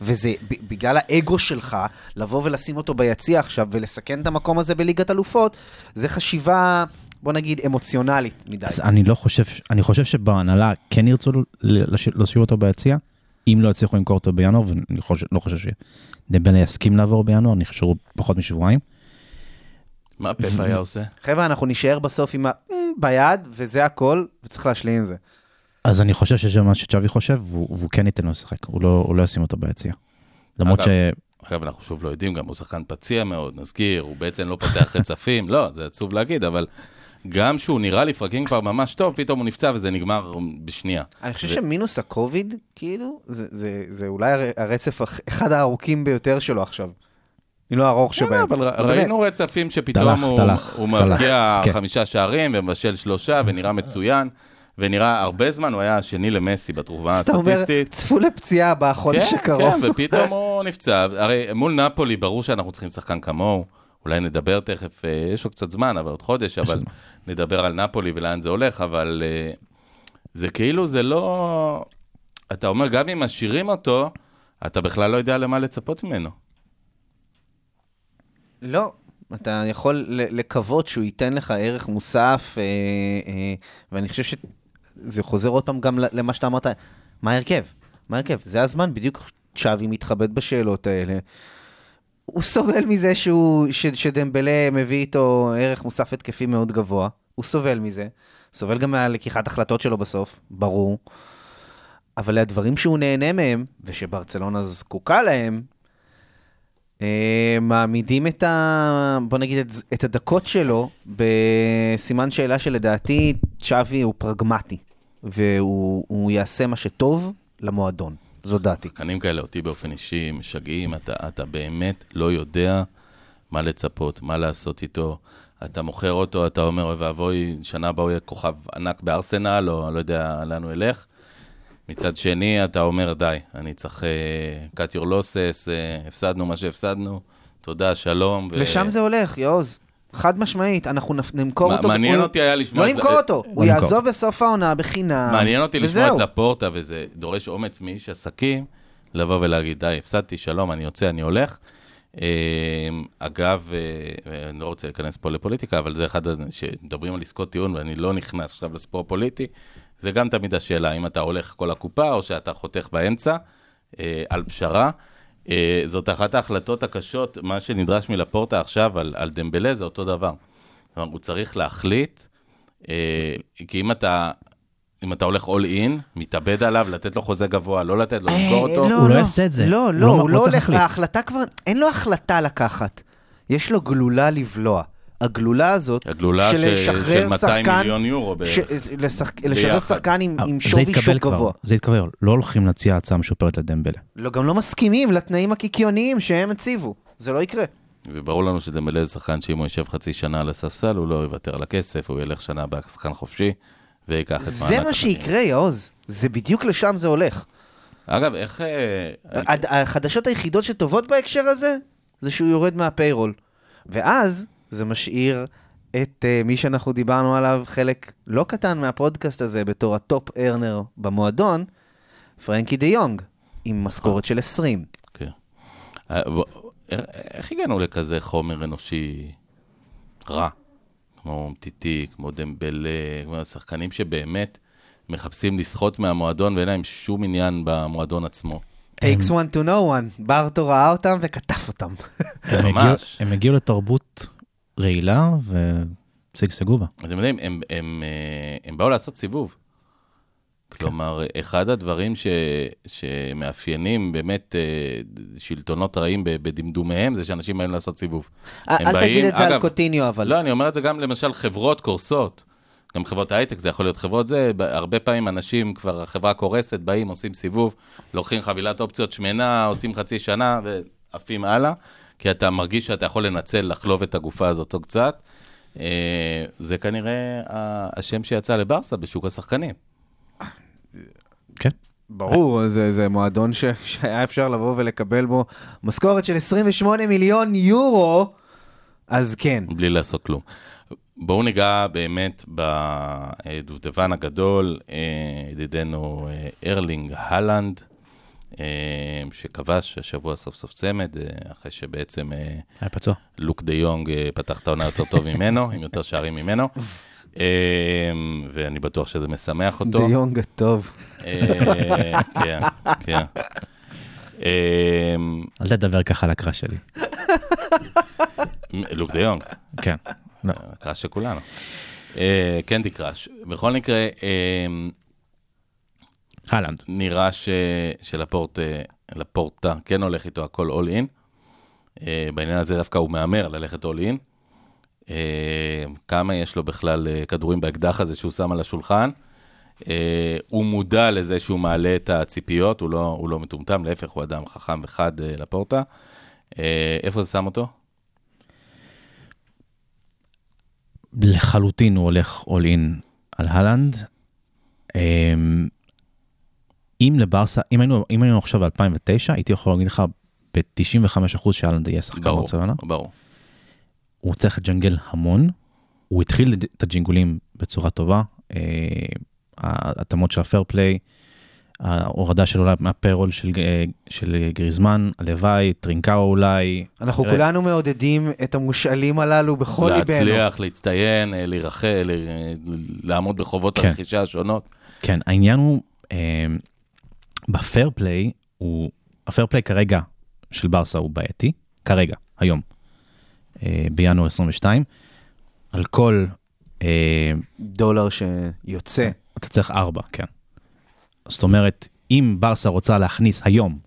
וזה ב- בגלל האגו שלך, לבוא ולשים אותו ביציע עכשיו ולסכן את המקום הזה בליגת אלופות, זה חשיבה, בוא נגיד, אמוציונלית מדי. אז אני לא חושב, אני חושב שבהנהלה כן ירצו להשאיר אותו ביציע, אם לא יצליחו למכור אותו בינואר, ואני חושב, לא חושב שדמבלה יסכים לעבור בינואר, נשארו פחות משבועיים. מה פפ היה עושה? חבר'ה, אנחנו נישאר בסוף עם ה... "אמ, ביד, וזה הכל, וצריך להשלים עם זה. אז אני חושב שזה מה שצ'אבי חושב, והוא, כן ייתן לו לשחק, הוא לא, לא ישים אותו ביציע. למרות ש... אגב, אנחנו שוב לא יודעים, גם הוא שחקן פציע מאוד, נזכיר, הוא בעצם לא פותח רצפים, לא, זה עצוב להגיד, אבל גם שהוא נראה לפרקים כבר ממש טוב, פתאום הוא נפצע וזה נגמר בשנייה. אני חושב ו- שמינוס הקוביד, כאילו, זה, זה, זה אולי הר- הרצף אחד הארוכים ביותר שלו עכשיו. אם לא הארוך שבהם. אבל. ראינו רצפים שפתאום הוא מבקיע כן. חמישה שערים ומבשל שלושה ונראה מצוין, ונראה הרבה זמן הוא היה השני למסי בתרומה אז אתה אומר, הסטטיסטית. צפו לפציעה בחודש כן, הקרוב. כן, ופתאום הוא נפצע. הרי מול נפולי ברור שאנחנו צריכים שחקן כמוהו. אולי נדבר תכף, אה, יש לו קצת זמן, אבל עוד חודש, אבל זמן. נדבר על נפולי ולאן זה הולך, אבל אה, זה כאילו, זה לא... אתה אומר, גם אם משאירים אותו, אתה בכלל לא יודע למה לצפות ממנו. לא, אתה יכול לקוות שהוא ייתן לך ערך מוסף, אה, אה, ואני חושב שזה חוזר עוד פעם גם למה שאתה אמרת, מה ההרכב? מה ההרכב? זה הזמן, בדיוק צ'אבי מתחבט בשאלות האלה. הוא סובל מזה שהוא, ש, שדמבלה מביא איתו ערך מוסף התקפי מאוד גבוה, הוא סובל מזה, סובל גם מהלקיחת החלטות שלו בסוף, ברור. אבל הדברים שהוא נהנה מהם, ושברצלונה זקוקה להם, אה, מעמידים את ה... בוא נגיד את, את הדקות שלו בסימן שאלה שלדעתי צ'אבי הוא פרגמטי, והוא הוא יעשה מה שטוב למועדון, זו דעתי. שחקנים כאלה, אותי באופן אישי, משגעים, אתה, אתה באמת לא יודע מה לצפות, מה לעשות איתו. אתה מוכר אותו, אתה אומר, אוי ואבוי, שנה הבאה הוא יהיה כוכב ענק בארסנל, או לא יודע לאן הוא ילך. מצד שני, אתה אומר, די, אני צריך uh, cut your losses, uh, הפסדנו מה שהפסדנו, תודה, שלום. ו- לשם זה הולך, יעוז. חד משמעית, אנחנו נמכור אותו. מעניין אותי היה לשמוע לא נמכור אותו, הוא. יעזוב בסוף העונה בחינם. מעניין אותי לשמוע. את לפורטה, וזה דורש אומץ מאיש עסקים, לבוא ולהגיד, די, הפסדתי, שלום, אני יוצא, אני הולך. אה, אגב, אה, אני לא רוצה להיכנס פה לפוליטיקה, אבל זה אחד, שמדברים על עסקות טיעון, ואני לא נכנס עכשיו לספור פוליטי, זה גם תמיד השאלה, אם אתה הולך כל הקופה, או שאתה חותך באמצע, אה, על פשרה. אה, זאת אחת ההחלטות הקשות, מה שנדרש מלפורטה עכשיו על, על דמבלה זה אותו דבר. כלומר, הוא צריך להחליט, אה, כי אם אתה, אם אתה הולך all in, מתאבד עליו, לתת לו חוזה גבוה, לא לתת לו, למכור אה, אותו. הוא לא יעשה את זה. לא, הוא לא, לא- הוא לא צריך הולך, להחליט. ההחלטה כבר, אין לו החלטה לקחת. יש לו גלולה לבלוע. הגלולה הזאת, הגלולה של של, לשחרר של 200 שחקן, מיליון יורו בערך. ש- לשחק- לשחרר. שחקן עם עם אה, זה שווי שוק כבר, גבוה. זה התקבל, לא הולכים להציע הצעה משופרת לדמבלה. לא, גם לא מסכימים לתנאים הקיקיוניים שהם הציבו. זה לא יקרה. וברור לנו שדמבלה זה שחקן שאם הוא יושב חצי שנה על הספסל, הוא לא יוותר על הכסף, הוא ילך שנה הבאה כשחקן חופשי, ויקח את מענק זה מה. שיקרה, יעוז. זה בדיוק לשם זה הולך. אגב, איך... אה, הד- החדשות היחידות שטובות בהקשר הזה, זה שהוא יורד מה payroll. ואז זה משאיר את אה, מי שאנחנו דיברנו עליו, חלק לא קטן מהפודקאסט הזה, בתור ה top earner במועדון, פרנקי דה יונג, עם משכורת של 20. כן. אה, בוא, איך הגענו לכזה חומר אנושי רע? כמו מטיטי, כמו דמבלה, כמו השחקנים שבאמת מחפשים לסחוט מהמועדון ואין להם שום עניין במועדון עצמו. takes one to know one, ברטו ראה אותם וכתב אותם. ממש. הם הגיעו לתרבות רעילה ושגשגו בה. אתם יודעים, הם, הם, אה, הם באו לעשות סיבוב. כלומר, אחד הדברים ש, שמאפיינים באמת אה, שלטונות רעים בדמדומיהם, זה שאנשים באים לעשות סיבוב. הם אל באים- תגיד את זה על אגב, קוטיניו, אבל... לא, אני אומר את זה גם למשל חברות קורסות. גם חברות הייטק, זה יכול להיות חברות זה, הרבה פעמים אנשים, כבר החברה קורסת, באים, עושים סיבוב, לוקחים חבילת אופציות שמנה, עושים חצי שנה ועפים הלאה, כי אתה מרגיש שאתה יכול לנצל, לחלוב את הגופה הזאת עוד קצת. אה, זה כנראה השם שיצא לברסה בשוק השחקנים. כן. ברור, זה, זה מועדון ש, שהיה אפשר לבוא ולקבל בו משכורת של 28 מיליון יורו, אז כן. בלי לעשות כלום. בואו ניגע באמת בדובדבן הגדול, אה, ידידנו אה, ארלינג הלנד, שכבש השבוע סוף סוף צמד, אה, אחרי שבעצם אה, היה פצוע. לוק דה יונג אה, פתח את העונה יותר טוב ממנו, עם יותר שערים ממנו, אה, ואני בטוח שזה משמח אותו. דיונג הטוב. אה, כן, כן. אה, אל תדבר ככה על ה crush שלי. לוק דה יונג. כן. crush של כולנו. אה, Candy Crush. בכל מקרה, הולנד. נראה ש- שלפורט, אה, לפורטה כן הולך איתו הכל all in. אה, בעניין הזה דווקא הוא מהמר ללכת all in. אה, כמה יש לו בכלל כדורים באקדח הזה שהוא שם על השולחן. הוא מודע לזה שהוא מעלה את הציפיות, הוא לא, הוא לא מטומטם, להפך, הוא אדם חכם וחד לפורטה. איפה זה שם אותו? לחלוטין הוא הולך all in על הלנד. אם לברסה, אם היינו, אם היינו עכשיו ב-2009, הייתי יכול להגיד לך ב-95% שהלנד יהיה שחקן ברור, ברצלונה. ברור. הוא צריך לג'נגל המון. הוא התחיל את הג'ינגולים בצורה טובה. אה, ההתאמות של ה fair play, ההורדה שלו מה payroll של, אה, של גריזמן, הלוואי, טרינקאו אולי. אנחנו תראה, כולנו מעודדים את המושאלים הללו בכל ליבנו. להצליח, להצטיין, אה, להירחל, לעמוד בחובות כן. הרכישה השונות. כן, העניין הוא, בפייר פליי, הוא, הפייר פליי כרגע של ברסה הוא בעייתי, כרגע, היום, אה, בינואר 22, על כל... אה, דולר שיוצא. אתה צריך ארבע, כן. זאת אומרת, אם ברסה רוצה להכניס היום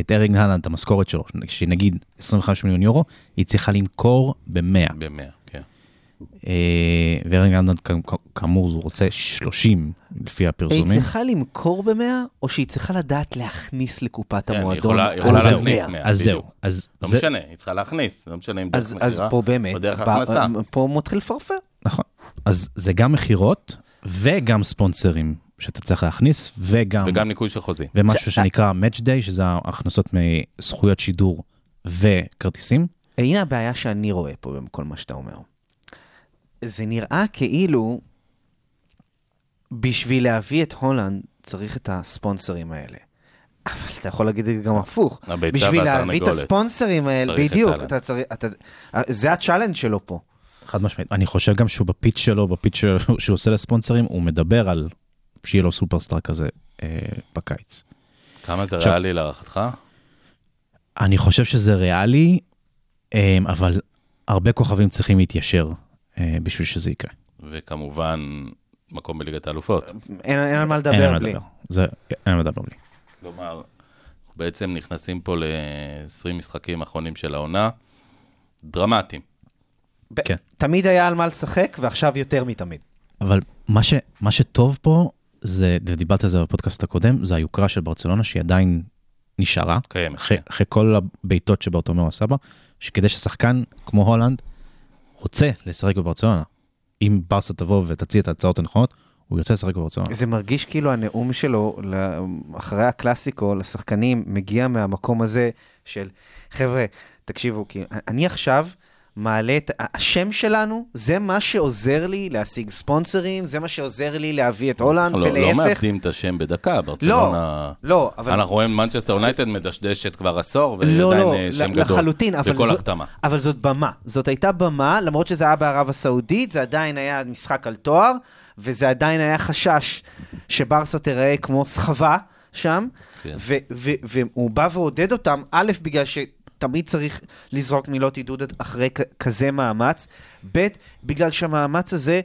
את ארג נהלן, את המשכורת שלו, שנגיד 25 מיליון יורו, היא צריכה למכור ב-100. ב-100. אה, ורן גנדון כאמור, הוא רוצה 30 לפי הפרסומים. היא צריכה למכור ב-100, או שהיא צריכה לדעת להכניס לקופת כן, המועדון? היא יכולה להכניס 100, אז זהו. לא משנה, היא צריכה להכניס, לא משנה אם דרך מכירה אז פה באמת, אה, פה מתחיל לפרפר. נכון. אז זה גם מכירות וגם ספונסרים. שאתה צריך להכניס, וגם... וגם ניקוי של חוזי. ומשהו ש... שנקרא Match Day, שזה הכנסות מזכויות שידור וכרטיסים. הנה הבעיה שאני רואה פה בכל מה שאתה אומר. זה נראה כאילו בשביל להביא את הולנד צריך את הספונסרים האלה. אבל אתה יכול להגיד את זה גם הפוך. הביצה בשביל להביא את. הספונסרים האלה, בדיוק. אתה צריך, אתה, זה ה challenge שלו פה. חד משמעית. אני חושב גם שהוא ב pitch שלו, ב pitch שלו, שהוא עושה לספונסרים, הוא מדבר על שיהיה לו superstar כזה אה, בקיץ. כמה זה עכשיו- ריאלי להערכתך? אני חושב שזה ריאלי, אה, אבל הרבה כוכבים צריכים להתיישר אה, בשביל שזה יקרה. וכמובן, מקום בליגת האלופות. אין, אין על מה אין לדבר מה בלי. לדבר. זה, אין על מה לדבר בלי. כלומר, בעצם נכנסים פה ל-20 משחקים אחרונים של העונה, דרמטיים. ב- כן. תמיד היה על מה לשחק, ועכשיו יותר מתמיד. אבל מה, ש, מה שטוב פה, זה, ודיברתי על זה בפודקאסט הקודם, זה היוקרה של ברצלונה, שהיא עדיין נשארה, קיימת. אחרי, אחרי כל הבעיטות שברטומיאו עשה בה, שכדי ששחקן כמו הולנד רוצה לשחק בברצלונה. אם ברסה תבוא ותציע את ההצעות הנכונות, הוא ירצה לשחק בברצלונה. זה מרגיש כאילו הנאום שלו אחרי הקלאסיקו לשחקנים מגיע מהמקום הזה של חבר'ה, תקשיבו, אני עכשיו מעלה את... השם שלנו, זה מה שעוזר לי להשיג ספונסרים, זה מה שעוזר לי להביא את הולנד, לא, לא ולהפך. מאבדים את השם בדקה, ברצלונה... לא, אבל... אנחנו רואים מנצ'סטר יונייטד מדשדשת כבר עשור, לא, ועדיין לא, אה, שם גדול. לחלוטין, אבל, בכל החתמה. אבל זאת במה. זאת הייתה במה, למרות שזה היה בערב הסעודית, זה עדיין היה משחק על תואר, וזה עדיין היה חשש שברסה תיראה כמו סחבה שם, כן. והוא בא ועודד אותם, א', בגלל שתמיד צריך לזרוק מילות עידוד אחרי כזה מאמץ, ב', בגלל שהמאמץ הזה...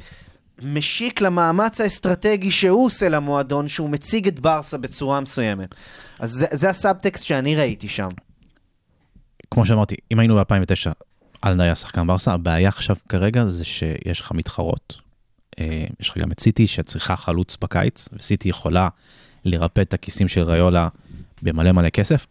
משיק למאמץ האסטרטגי שהוא עושה למועדון, שהוא מציג את ברסה בצורה מסוימת. אז זה, זה הסאבטקסט שאני ראיתי שם. כמו שאמרתי, אם היינו ב-2009, אלנדה היה שחקן ברסה, הבעיה עכשיו כרגע זה שיש לך מתחרות. אה, יש לך גם את סיטי שצריכה חלוץ בקיץ, וסיטי יכולה לרפא את הכיסים של ריולה במלא מלא כסף,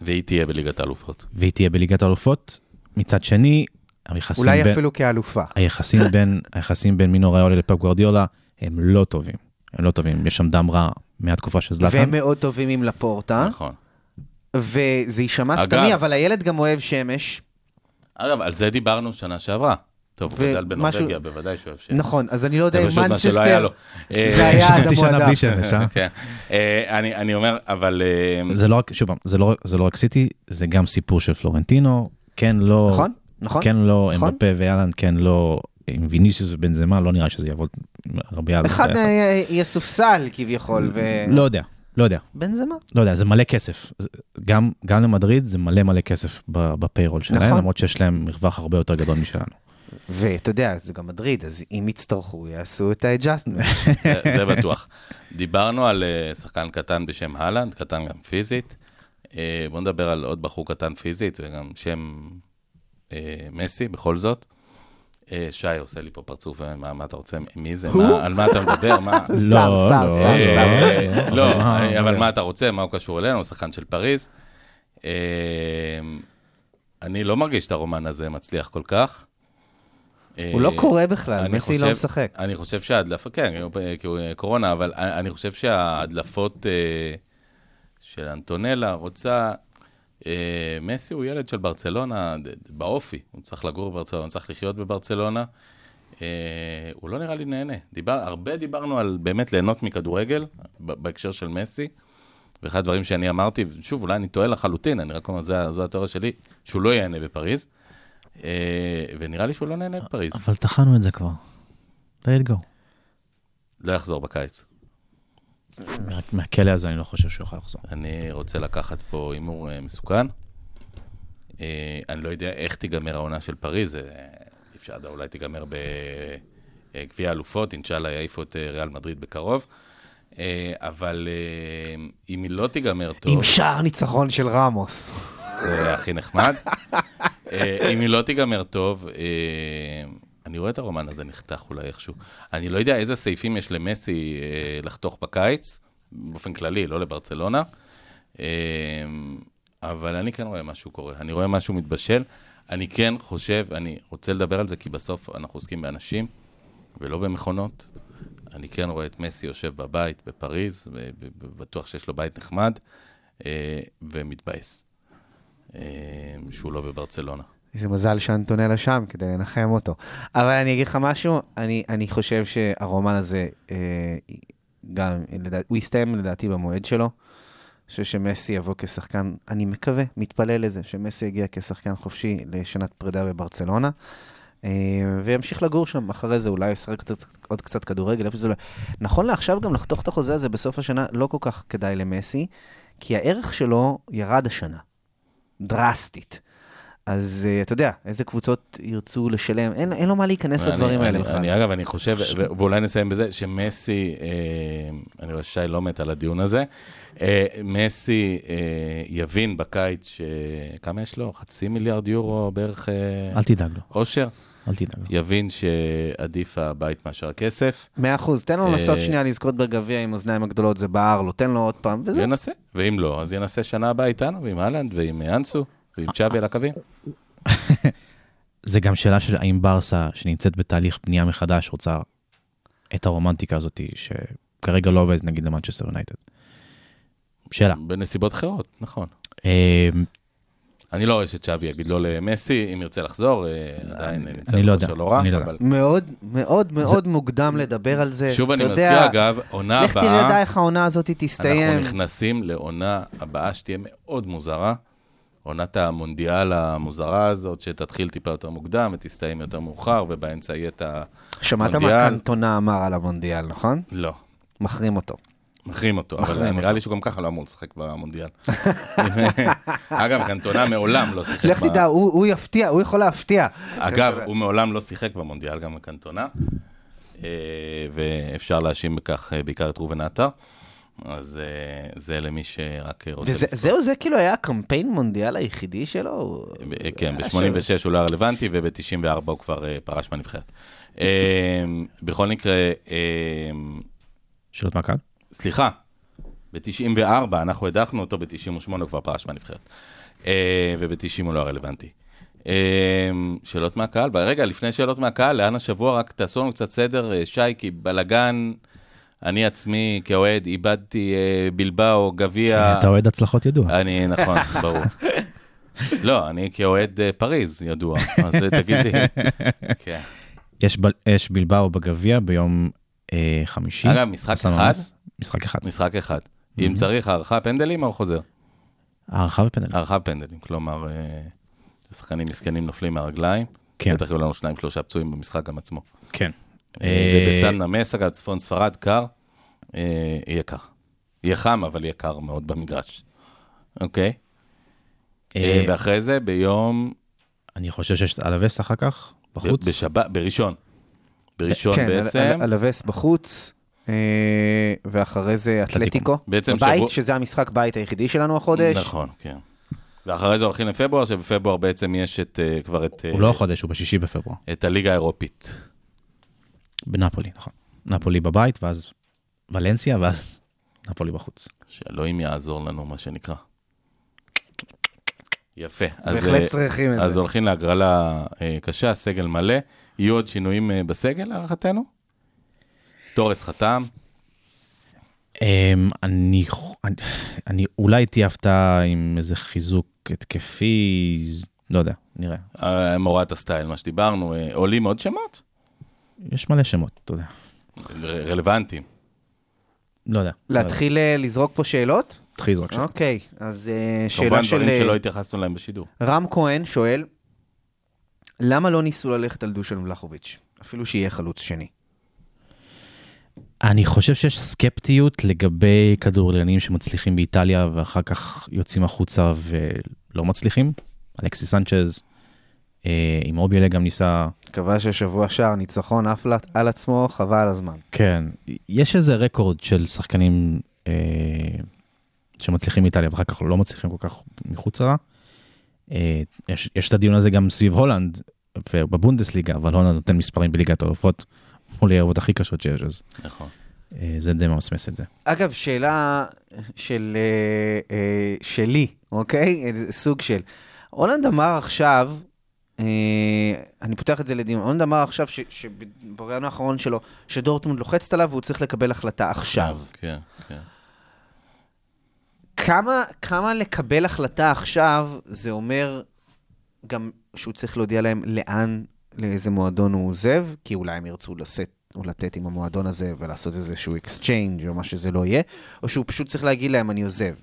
והיא תהיה בליגת האלופות. והיא תהיה בליגת האלופות. מצד שני, היחסים אולי בין, אפילו כאלופה. היחסים בין, היחסים בין מינו ריולה לפפ גוורדיולה הם לא טובים. הם לא טובים, יש שם דם רע מהתקופה של זלאטן. והם מאוד טובים עם לפורטה, נכון. וזה יישמע סתמי, אבל הילד גם אוהב שמש. אגב, על זה דיברנו שנה שעברה. טוב, הוא גדל בנורבגיה, בוודאי שהוא אוהב שם. נכון, אז אני לא יודע אם מנצ'סטר, לו. זה היה עד חצי שנה. בלי שמש, אה? כן. אה, אני אומר, אבל... אה, זה לא רק, שוב פעם, זה לא, זה לא רק סיטי, זה גם סיפור של פלורנטינו, כן לא, נכון? נכון? כן לא נכון. אמבפה והולנד, כן לא עם ויניסיוס ובנזמה, לא נראה שזה יעבוד הרבה על... אחד אה, יהיה ספסל כביכול, ו... לא יודע, לא יודע, בנזמה. לא יודע, זה מלא כסף. גם, גם למדריד זה מלא מלא כסף ב- ב payroll שלהם, נכון. למרות שיש להם מרווח הרבה יותר גדול משלנו. ואתה יודע, זה גם מדריד, אז אם יצטרכו, יעשו את ה adjustment. זה- בטוח. דיברנו על אה, שחקן קטן בשם הלנד, קטן גם פיזית. אה, בואו נדבר על עוד בחור קטן פיזית, וגם שם אה, מסי, בכל זאת. שי עושה לי פה פרצוף, מה אתה רוצה? מי זה? על מה אתה מדבר? מה? סתם, לא, סתם, לא, סתם, סתם. לא, אבל מה- אתה רוצה? מה הוא קשור אלינו? הוא שחקן של פריז. אני לא מרגיש את הרומן הזה מצליח כל כך. הוא לא אה, קורא בכלל, מסי לא משחק. אני חושב שההדלפה, כן, כי הוא קורונה, אבל אני חושב שההדלפות אה, של אנטונלה רוצה... אה, מסי הוא ילד של ברצלונה באופי, הוא צריך לגור בברצלונה, הוא צריך לחיות בברצלונה. אה, הוא לא נראה לי נהנה. דיבר, הרבה דיברנו על באמת ליהנות מכדורגל, בהקשר של מסי. ואחד הדברים שאני אמרתי, שוב, אולי אני טועה לחלוטין, אני רק אומר, זו התיאוריה שלי, שהוא לא ייהנה בפריז. אה, ונראה לי שהוא לא נהנה בפריז. אבל טחנו את זה כבר. let it go. לא יחזור בקיץ. מה- מהכלא הזה אני לא חושב שהוא יכול לחזור. אני רוצה לקחת פה הימור אה, מסוכן. אה, אני לא יודע איך תיגמר העונה של פריז, אפשר לדעת, אולי תיגמר בגביע האלופות, אינשאללה יעיפו את ריאל מדריד בקרוב. אבל אם היא לא תיגמר טוב, עם שער ניצחון של רמוס. זה הכי נחמד. אה, אם היא לא תיגמר טוב, אה, אני רואה את הרומן הזה נחתך אולי איכשהו. אני לא יודע איזה סעיפים יש למסי אה, לחתוך בקיץ, באופן כללי, לא לברצלונה, אבל אני כן רואה משהו קורה. אני רואה משהו מתבשל. אני כן חושב, אני רוצה לדבר על זה, כי בסוף אנחנו עוסקים באנשים ולא במכונות. אני כן רואה את מסי יושב בבית בפריז, ובטוח שיש לו בית נחמד, ומתבאס. אה, שהוא לא בברצלונה. איזה מזל שאנטונלה שם כדי לנחם אותו. אבל אני אגיד לך משהו, אני, אני חושב שהרומן הזה, אה, גם, לדע, הוא יסתיים לדעתי במועד שלו. אני חושב שמסי יבוא כשחקן, אני מקווה, מתפלל לזה, שמסי יגיע כשחקן חופשי לשנת פרידה בברצלונה. אה, וימשיך לגור שם, אחרי זה אולי ישחק קצת- עוד קצת כדורגל, איפה שזה לא... נכון לעכשיו גם לחתוך את החוזה הזה בסוף השנה לא כל כך כדאי למסי, כי הערך שלו ירד השנה, דרסטית. אז uh, אתה יודע, איזה קבוצות ירצו לשלם, אין, אין לו מה להיכנס אני- לדברים האלה אני- בכלל. אני, אגב, אני חושב, ו- ואולי נסיים בזה, שמסי, אה, אני רואה ששי לא מת על הדיון הזה, אה, מסי אה, יבין בקיץ ש... כמה יש לו? חצי מיליארד יורו בערך אה, אל תדאג לו, עושר? אל תדאג. יבין שעדיף הבית מאשר הכסף, מאה אחוז, תן לו לנסות אה, שנייה לזכות בגביע עם אוזניים הגדולות, זה בער לו, תן לו עוד פעם, וזהו. וינסה. ואם לא, אז ינסה שנה הבאה איתנו, ועם אהלנד, ועם אנסו, ועם צ'אבי על הקווים. זה גם שאלה של האם ברסה, שנמצאת בתהליך בנייה מחדש, רוצה את הרומנטיקה הזאת, שכרגע לא עובדת נגיד למנצ'סטר יונייטד. שאלה. בנסיבות אחרות, נכון. אני לא רואה שצ'אבי יגיד לא למסי, אם ירצה לחזור, אה, עדיין נמצא אני לא בכושר יודע, לא רע, אני לא יודע. מאוד מאוד מאוד מוקדם לדבר על זה. שוב אני מזכיר, יודע, אגב, עונה לך תראה הבאה, די איך העונה הזאת אנחנו תסתיים. נכנסים לעונה הבאה שתהיה מאוד מוזרה. עונת המונדיאל המוזרה הזאת, שתתחיל טיפה יותר מוקדם ותסתיים יותר מאוחר, ובאמצע יהיה את ה... שמעת מה. קנטונה אמר על המונדיאל, נכון? לא. מחרים אותו. מחרים אותו, אבל נראה. לי שהוא גם ככה לא אמור לשחק במונדיאל. אגב, קנטונה מעולם לא שיחק לך תדע, הוא יפתיע, הוא יכול להפתיע. אגב, הוא מעולם לא שיחק במונדיאל, גם בקנטונה, אה, ואפשר להאשים בכך אה, בעיקר את ראובן עטר. אז אה, זה למי שרק רוצה וזה- לזכור. זהו, זה כאילו היה הקמפיין מונדיאל היחידי שלו? כן, היה ב-86 הוא לא היה רלוונטי, וב-94 הוא כבר פרש מהנבחרת. בכל מקרה, שאלות מהקהל? סליחה, ב-94, אנחנו הדחנו אותו, ב-98 הוא כבר פרש מהנבחרת. אה, וב-90 הוא לא רלוונטי. אה, שאלות מהקהל, ורגע, לפני שאלות מהקהל, לאן השבוע, רק תעשו לנו קצת סדר, אה, שי, כי בלאגן, אני עצמי כאוהד איבדתי בלבאו, גביע. אתה אוהד הצלחות ידוע. אני, נכון, ברור. לא, אני כאוהד פריז, ידוע. אז אה, תגיד לי. כן. יש בלבאו בגביע ביום חמישי. אגב, משחק אחד? משחק אחד. משחק אחד. אם צריך הערכה פנדלים או חוזר? הערכה ופנדל. הערכה פנדלים, כלומר, אה, שחקנים מסכנים נופלים מהרגליים. כן. בטח יהיו לנו שניים, שלושה פצועים במשחק גם עצמו. כן. אה, ובסן נמס, אגב, צפון ספרד, קר, אה, יהיה קר. יהיה חם, אבל יהיה קר מאוד במגרש. אוקיי? אה, אה, ואחרי זה, ביום... אני חושב שיש את אלווס אחר כך, בחוץ. בשבת, בראשון. בראשון כן, בעצם. אל- אלווס בחוץ, אה, ואחרי זה אתלטיקו. בעצם בבית, שבוע- שזה המשחק בית היחידי שלנו החודש. נכון, כן. ואחרי זה הולכים לפברואר, שבפברואר בעצם יש את, אה, כבר את, אה, הוא לא החודש, הוא בשישי בפברואר. את הליגה האירופית. בנפולי, נכון. נפולי בבית, ואז ולנסיה, ואז נפולי בחוץ. שאלוהים יעזור לנו, מה שנקרא. יפה. אז, בהחלט אה, צריכים את אז זה. הולכים להגרלה אה, קשה, סגל מלא. יהיו עוד שינויים אה, בסגל, להערכתנו? תורס חתם, אמ, אני, אני, אני, אולי תהיה הפתעה עם איזה חיזוק התקפי, לא יודע, נראה. אה, מורת הסטייל, מה שדיברנו. אה, עולים עוד שמות? יש מלא שמות, אתה יודע. רלוונטיים. לא יודע. להתחיל לזרוק פה שאלות? תתחיל לזרוק שם. אוקיי, אז כמובן שאלה של דברים אה, שלא התייחסנו להם בשידור. רם כהן שואל, למה לא ניסו ללכת על דושן ולחוביץ', אפילו שיהיה חלוץ שני? אני חושב שיש סקפטיות לגבי כדורגלנים שמצליחים באיטליה ואחר כך יוצאים החוצה ולא מצליחים. אלכסי סנצ'ז, אה, עם אוביאלה גם ניסה, מקווה ששבוע שער ניצחון עף על עצמו, חבל על הזמן. כן, יש איזה רקורד של שחקנים אה, שמצליחים באיטליה ואחר כך לא מצליחים כל כך מחוצה יש, יש את הדיון הזה גם סביב הולנד ובבונדסליגה, אבל הולנד נותן מספרים בליגת האלופות מול היריבות הכי קשות שיש, אז נכון. אה, זה די ממסמס את זה. אגב, שאלה של, אה, אה, שלי, אוקיי? אה, סוג של. הולנד אמר עכשיו, אה, אני פותח את זה לדיון, הולנד אמר עכשיו ש- שבראיון האחרון שלו, שדורטמונד לוחצת עליו והוא צריך לקבל החלטה עכשיו. כן, כן. כמה, כמה לקבל החלטה עכשיו, זה אומר גם שהוא צריך להודיע להם לאן, לאיזה מועדון הוא עוזב, כי אולי הם ירצו לשאת או לתת עם המועדון הזה ולעשות איזשהו exchange או מה שזה לא יהיה, או שהוא פשוט צריך להגיד להם, אני עוזב.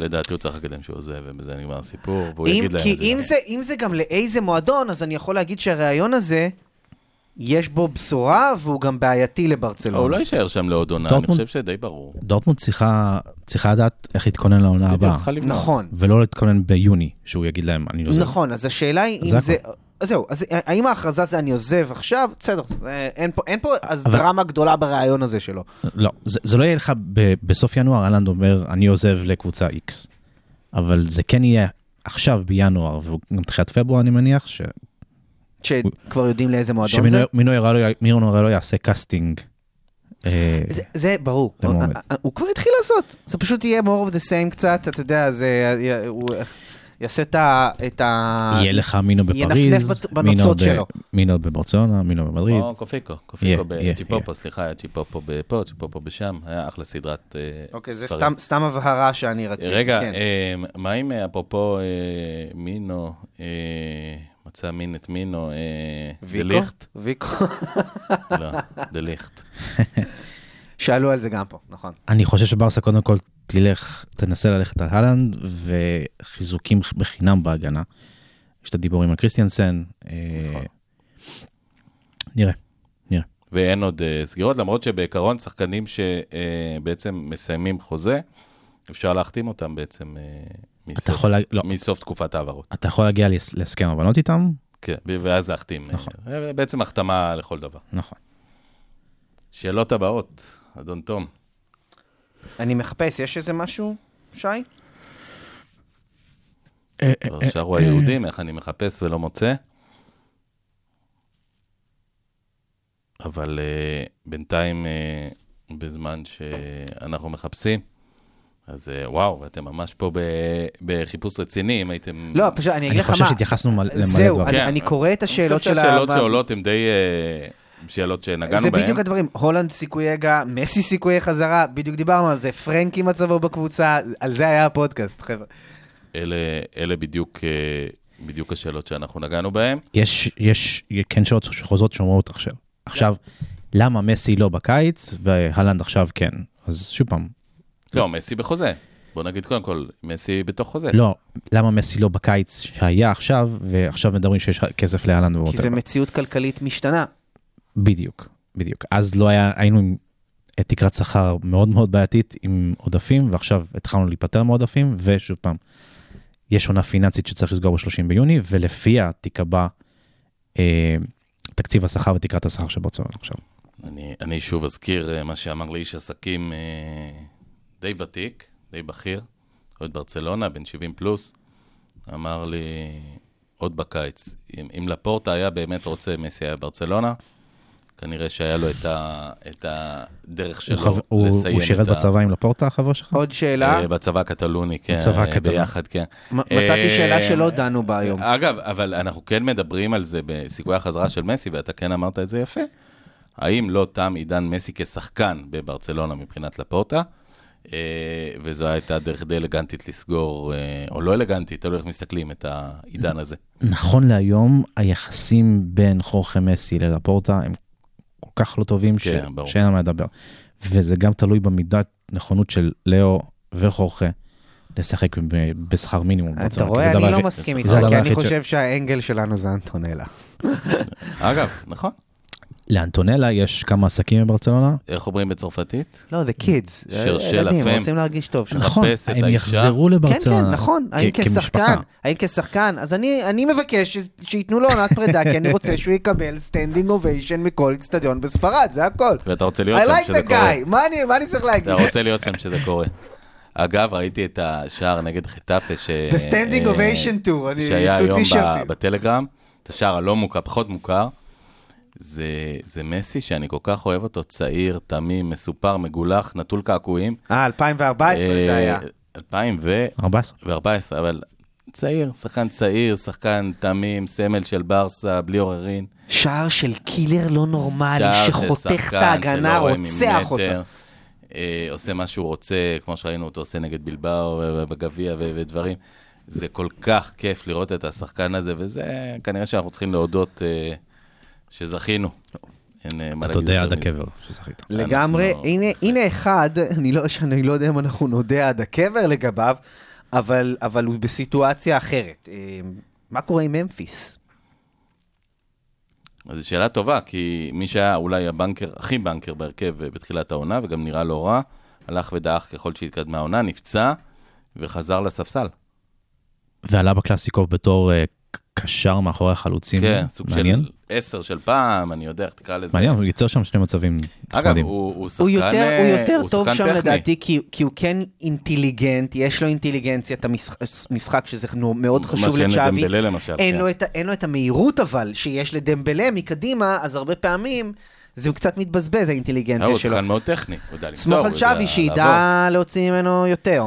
לדעתי הוא צריך להגיד להם שהוא עוזב, ובזה נגמר הסיפור, והוא אם, יגיד להם כי את זה. אם זה, אם זה גם לאיזה מועדון, אז אני יכול להגיד שהרעיון הזה, יש בו בשורה והוא גם בעייתי לברצלונה. הוא לא יישאר שם לעוד עונה, אני חושב שדי ברור. דורטמונד צריכה, צריכה לדעת איך להתכונן לעונה הבאה. נכון, ולא להתכונן ביוני, שהוא יגיד להם, אני לא עוזב. נכון, אז השאלה היא אם זה. אז זהו, אז האם ההכרזה זה אני עוזב עכשיו? בסדר, אה, אין פה, אין פה אז אבל- דרמה גדולה ברעיון הזה שלו. לא, זה, זה לא יהיה לך ב, בסוף ינואר, הולנד אומר, אני עוזב לקבוצה X. אבל זה כן יהיה עכשיו בינואר, וגם תחילת פברואר אני מניח, ש- שכבר יודעים לאיזה מועדון זה. שמינו ראיולה יעשה casting. אה, זה, זה ברור, הוא, למועמד. הוא כבר התחיל לעשות, זה פשוט יהיה more of the same קצת, אתה יודע, זה... הוא, יעשה את ה... את ה... יהיה לך מינו בפריז, בנוצות ב- שלו. מינו בברצלונה, מינו במדריד. או קופיקו, קופיקו בצ'יפופו. סליחה, היה צ'יפופו בפה, צ'יפופו בשם, היה אחלה סדרת אה, אוקיי, זה ספרים. סתם, סתם הבהרה שאני רציתי. רגע, כן. אה, מה עם אה, אפרופו אה, מינו, אה, מצא מין את מינו, אה, ויקו? דליכט? ויקו. לא, דליכט. שאלו על זה גם פה, נכון. אני חושב שברסה קודם כל תלך, תנסה ללכת על הלנד וחיזוקים בחינם בהגנה. יש את הדיבורים על קריסטיאנסן. אה, נכון. נראה, נראה. ואין עוד אה, סגירות, למרות שבעיקרון שחקנים שבעצם מסיימים חוזה, אפשר להחתים אותם בעצם אה, אתה מסוף, יכול, לא, מסוף תקופת ההעברות. אתה יכול להגיע להס- להסכם הבנות איתם, כן, ואז להחתים. נכון. אה, בעצם החתמה לכל דבר. נכון. שאלות הבאות, אדון תום. אני מחפש, יש איזה משהו, שי? לא, שרו היהודים, איך אני מחפש ולא מוצא. אבל uh, בינתיים, uh, בזמן שאנחנו מחפשים, אז uh, וואו, אתם ממש פה ב- בחיפוש רציני, אם הייתם... לא, פשוט, אני אגיד אני לך מה. חושב שהתייחסנו מל- למלא זהו, דברים. אני- כן. אני קורא את השאלות אני חושב של ה- שהשאלות ב- שעולות הן די uh, שאלות שנגענו זה בהן. בדיוק הדברים, הולנד סיכויי הגעה, מסי סיכויי חזרה, בדיוק דיברנו על זה, פרנקי מצבו בקבוצה, על זה היה הפודקאסט, חבר'ה. אלה, אלה בדיוק, uh, בדיוק השאלות שאנחנו נגענו בהן. יש, יש כן שעות שחוזרות שאומרות עכשיו. עכשיו, למה מסי לא בקיץ והלנד עכשיו כן? אז שוב פעם, לא, מסי בחוזה. בוא נגיד קודם כל, מסי בתוך חוזה. לא, למה מסי לא בקיץ שהיה עכשיו, ועכשיו מדברים שיש כסף להלנד כי וווטאבר. זה מציאות כלכלית משתנה. בדיוק, בדיוק. אז לא היה, היינו עם תקרת שכר מאוד מאוד בעייתית עם עודפים, ועכשיו התחלנו להיפטר מעודפים, ושוב פעם, יש עונה פיננסית שצריך לסגור ב-30 ביוני, ולפיה תיקבע אה, תקציב השכר ותקרת השכר ברצלונה עכשיו. אני, אני שוב אזכיר אה, מה שאמר לי איש עסקים אה, די ותיק, די בכיר, אוהד ברצלונה, בן 70 פלוס, אמר לי עוד בקיץ, אם, אם לפורטה היה באמת רוצה מסי היה ברצלונה, כנראה שהיה לו את, ה, את הדרך הוא, שלו חבר- הוא, לסיים הוא שירת את ה... בצבא עם לפורטה, החבר שלך? עוד שאלה, אה, בצבא הקטלוני, כן, בצבא אה, הקטלוני. ביחד, כן. מצאתי שאלה אה, שלא דנו בה היום. אגב, אבל אנחנו כן מדברים על זה בסיכויי החזרה של מסי, ואתה כן אמרת את זה יפה. האם לא תם עידן מסי כשחקן בברצלונה מבחינת לפורטה? אה, וזו הייתה דרך די אלגנטית לסגור, אה, או לא אלגנטית, תלוי איך מסתכלים, את העידן הזה. נכון להיום, היחסים בין חורכה מסי ללפורטה הם כל כך לא טובים, ש... כן, ברור. שאין על מה לדבר. וזה גם תלוי במידת נכונות של לאו וחורכה לשחק ב- בשכר מינימום. אתה רואה, אני לא מסכים איתך, כי אני ש- חושב שהאנגל שלנו זה אנטונלה. אגב, נכון, לאנטונלה יש כמה עסקים בברצלונה. איך אומרים בצרפתית? לא, זה קידס. שרשל ילדים, הפם. רוצים להרגיש טוב. נכון, הם. יחזרו כן, לברצלונה. כן, נכון. האם. כשחקן, האם כשחקן, אז אני, אני מבקש שייתנו לו עונת פרידה, כי אני רוצה שהוא יקבל standing ovation מכל אצטדיון בספרד, זה הכל. ואתה רוצה להיות I שם like שזה the קורה. guy, מה אני, מה אני צריך להגיד? אתה רוצה להיות שם שזה קורה. אגב, ראיתי את השער נגד חטאפה, ש... The standing אה, ovation tour, אני שהיה יצאו היום טישרטים. ב- בטלגרם, את השער הלא מוכר, פחות מוכר. זה, זה מסי שאני כל כך אוהב אותו, צעיר, תמים, מסופר, מגולח, נטול קעקועים. אה, 2014 זה אה, היה. 2014, 14. אבל צעיר, שחקן צעיר, שחקן תמים, סמל של ברסה, בלי עוררין. שער של קילר לא נורמלי, שחותך את ההגנה, רוצח אותה. אה, עושה מה שהוא רוצה, כמו שראינו אותו עושה נגד בלבאו בגביע ודברים. זה כל כך כיף לראות את השחקן הזה, וזה כנראה שאנחנו צריכים להודות אה, שזכינו. אין אה, אתה יותר עד. הקבר שזכית. לגמרי, הנה, הנה אחד, אני לא, שאני לא יודע אם אנחנו נודה עד הקבר לגביו, אבל, אבל הוא בסיטואציה אחרת. אה, מה קורה עם ממפיס? אז זו שאלה טובה, כי מי שהיה אולי הבנקר, הכי בנקר בהרכב אה, בתחילת העונה, וגם נראה לא רע, הלך ודעך ככל שהתקדמה העונה, נפצע וחזר לספסל. ועלה בקלאסיקו בתור קשר מאחורי החלוצים. כן, סוג מעניין. של עשר של פעם, אני יודע איך תקרא לזה. מעניין, הוא ייצר שם שני מצבים אגב, נחמדים. הוא, הוא שחקן, הוא יותר, אה, הוא יותר הוא טוב שחקן שם טכני. לדעתי, כי, כי הוא כן אינטליגנט, יש לו אינטליגנציית המשחק, משחק, שזה נו- מאוד חשוב מה שאין לצ'אבי. לדמבלה למשל. אין, כן. לו את, אין לו את המהירות אבל, שיש לדמבלה מקדימה, אז הרבה פעמים זה קצת מתבזבז, אה, האינטליגנציה הוא שלו. שחקן מאוד טכני, הוא יודע למסור. סמוך הוא על צ'אבי. שידע להוציא ממנו יותר.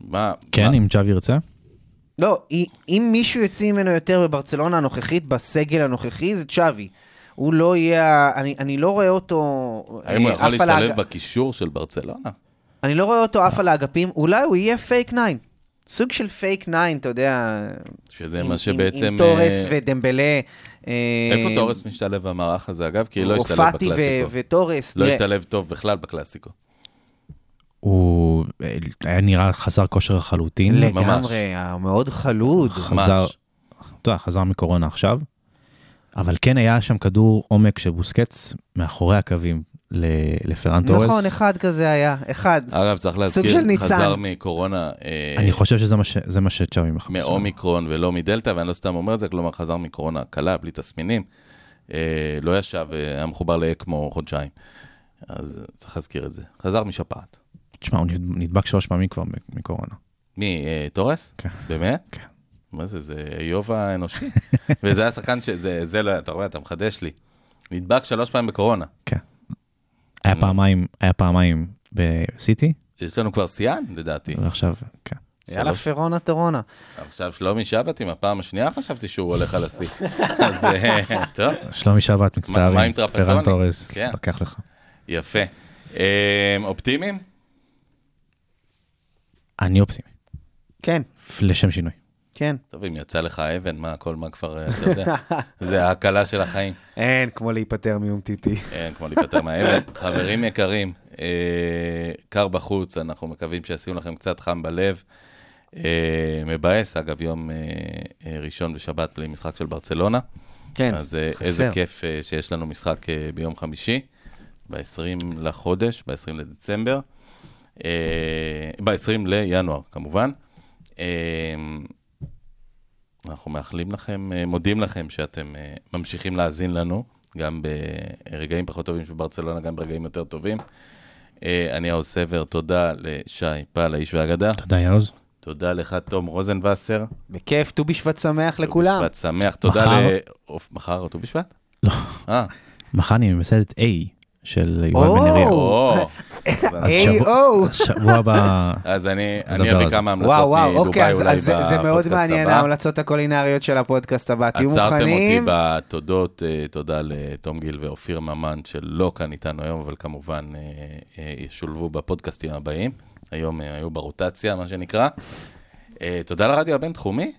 מה, כן, אם צ'אבי ירצה. לא, אם מישהו יוציא ממנו יותר בברצלונה הנוכחית, בסגל הנוכחי, זה צ'אבי. הוא לא יהיה, אני, אני לא רואה אותו... האם הוא אה, יכול האג- להשתלב בקישור של ברצלונה? אני לא רואה אותו עף על האגפים, אולי הוא יהיה fake nine. סוג של fake nine, אתה יודע... שזה עם- מה עם- שבעצם... עם תורס אה, ודמבלה. אה, איפה תורס משתלב במערך הזה, אגב? כי לא השתלב בקלאסיקו. ותורס. לא השתלב טוב בכלל בקלאסיקו. הוא אה, היה נראה חזר כושר לחלוטין. לגמרי, הוא מאוד חלוד. חזר. אתה יודע, חזר מקורונה עכשיו, אבל כן היה שם כדור עומק של בוסקץ מאחורי הקווים לפרן תורס. נכון, אחד כזה היה, אחד. אגב, צריך להזכיר. חזר מקורונה, אה, אני חושב שזה מה שצ'אבי מחפש. מאומיקרון ולא מדלתא, ואני לא סתם אומר את זה, כלומר, חזר מקורונה קלה, בלי תסמינים. אה, לא ישב, היה מחובר לאקמו חודשיים. אז צריך להזכיר את זה. חזר משפעת. תשמע, הוא נדבק שלוש פעמים כבר מקורונה. מי, אה, תורס? כן. באמת? כן. מה זה, זה איוב האנושי. וזה היה שחקן שזה, זה לא, אתה רואה, אתה מחדש לי. נדבק שלוש פעמים בקורונה. כן. היה פעמיים, היה פעמיים בסיטי, יש לנו כבר שיאן, לדעתי. ועכשיו, כן. יאללה. פרונה טרונה. עכשיו שלומי שבת עם הפעם השנייה חשבתי שהוא הולך על השיא. אז אה, טוב, שלומי שבת מה מצטערים, עם טרפטוני? פרן תורס, כן. לקח לך. יפה. אה, אופטימיים? אני אופטימי, כן, לשם שינוי. כן. טוב, אם יצא לך אבן, מה הכל, מה כבר, אה, אתה יודע, זה ההקלה של החיים. אין כמו להיפטר מאומטיטי. אין, כמו להיפטר מהאבן. חברים יקרים, אה, קר בחוץ, אנחנו מקווים שישימו לכם קצת חם בלב. אה, מבאס, אגב, יום אה, אה, ראשון ושבת בלי משחק של ברצלונה. כן, אז אה, חסר. איזה כיף אה, שיש לנו משחק אה, ביום חמישי, ב-20 לחודש, ב-20 לדצמבר, ב-20 לינואר כמובן. אה, אנחנו מאחלים לכם, אה, מודים לכם שאתם אה, ממשיכים להאזין לנו, גם ברגעים פחות טובים של ברצלונה, גם ברגעים יותר טובים. אה, אני האוז סבר, תודה לשי פל, האיש והאגדה. תודה יעוז. תודה לך, תום רוזנבסר. בכיף, ט"ו בשבט שמח לכולם. ט"ו בשבט שמח. תודה מחר? ל... מחר או ט"ו בשבט? לא. אה, מחר אני ממסדת A של יובל! בן אריה. היי, שבוע- הבא, אז אני אביא. כמה המלצות וואו, וואו, מדובאי אוקיי, אז אולי אז זה- זה מאוד בפודקאסט מעניין, הבא. ההמלצות הקולינריות של הפודקאסט הבא. תהיו עצרתם אותי מוכנים. בתודות, אה, תודה לתום גיל ואופיר ממן, שלא כאן איתנו היום, אבל כמובן אה, אה, ישולבו בפודקאסטים הבאים. היום היו ברוטציה, מה שנקרא. תודה לרדיו הבינתחומי.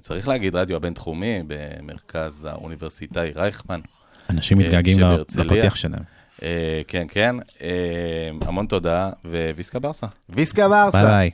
צריך להגיד רדיו הבינתחומי במרכז האוניברסיטאי רייכמן. אנשים מתגעגעים. לפתיח שלהם. אה, כן, כן. אה, המון תודה, ו Visca Barça. Visca Barça. ביי ביי.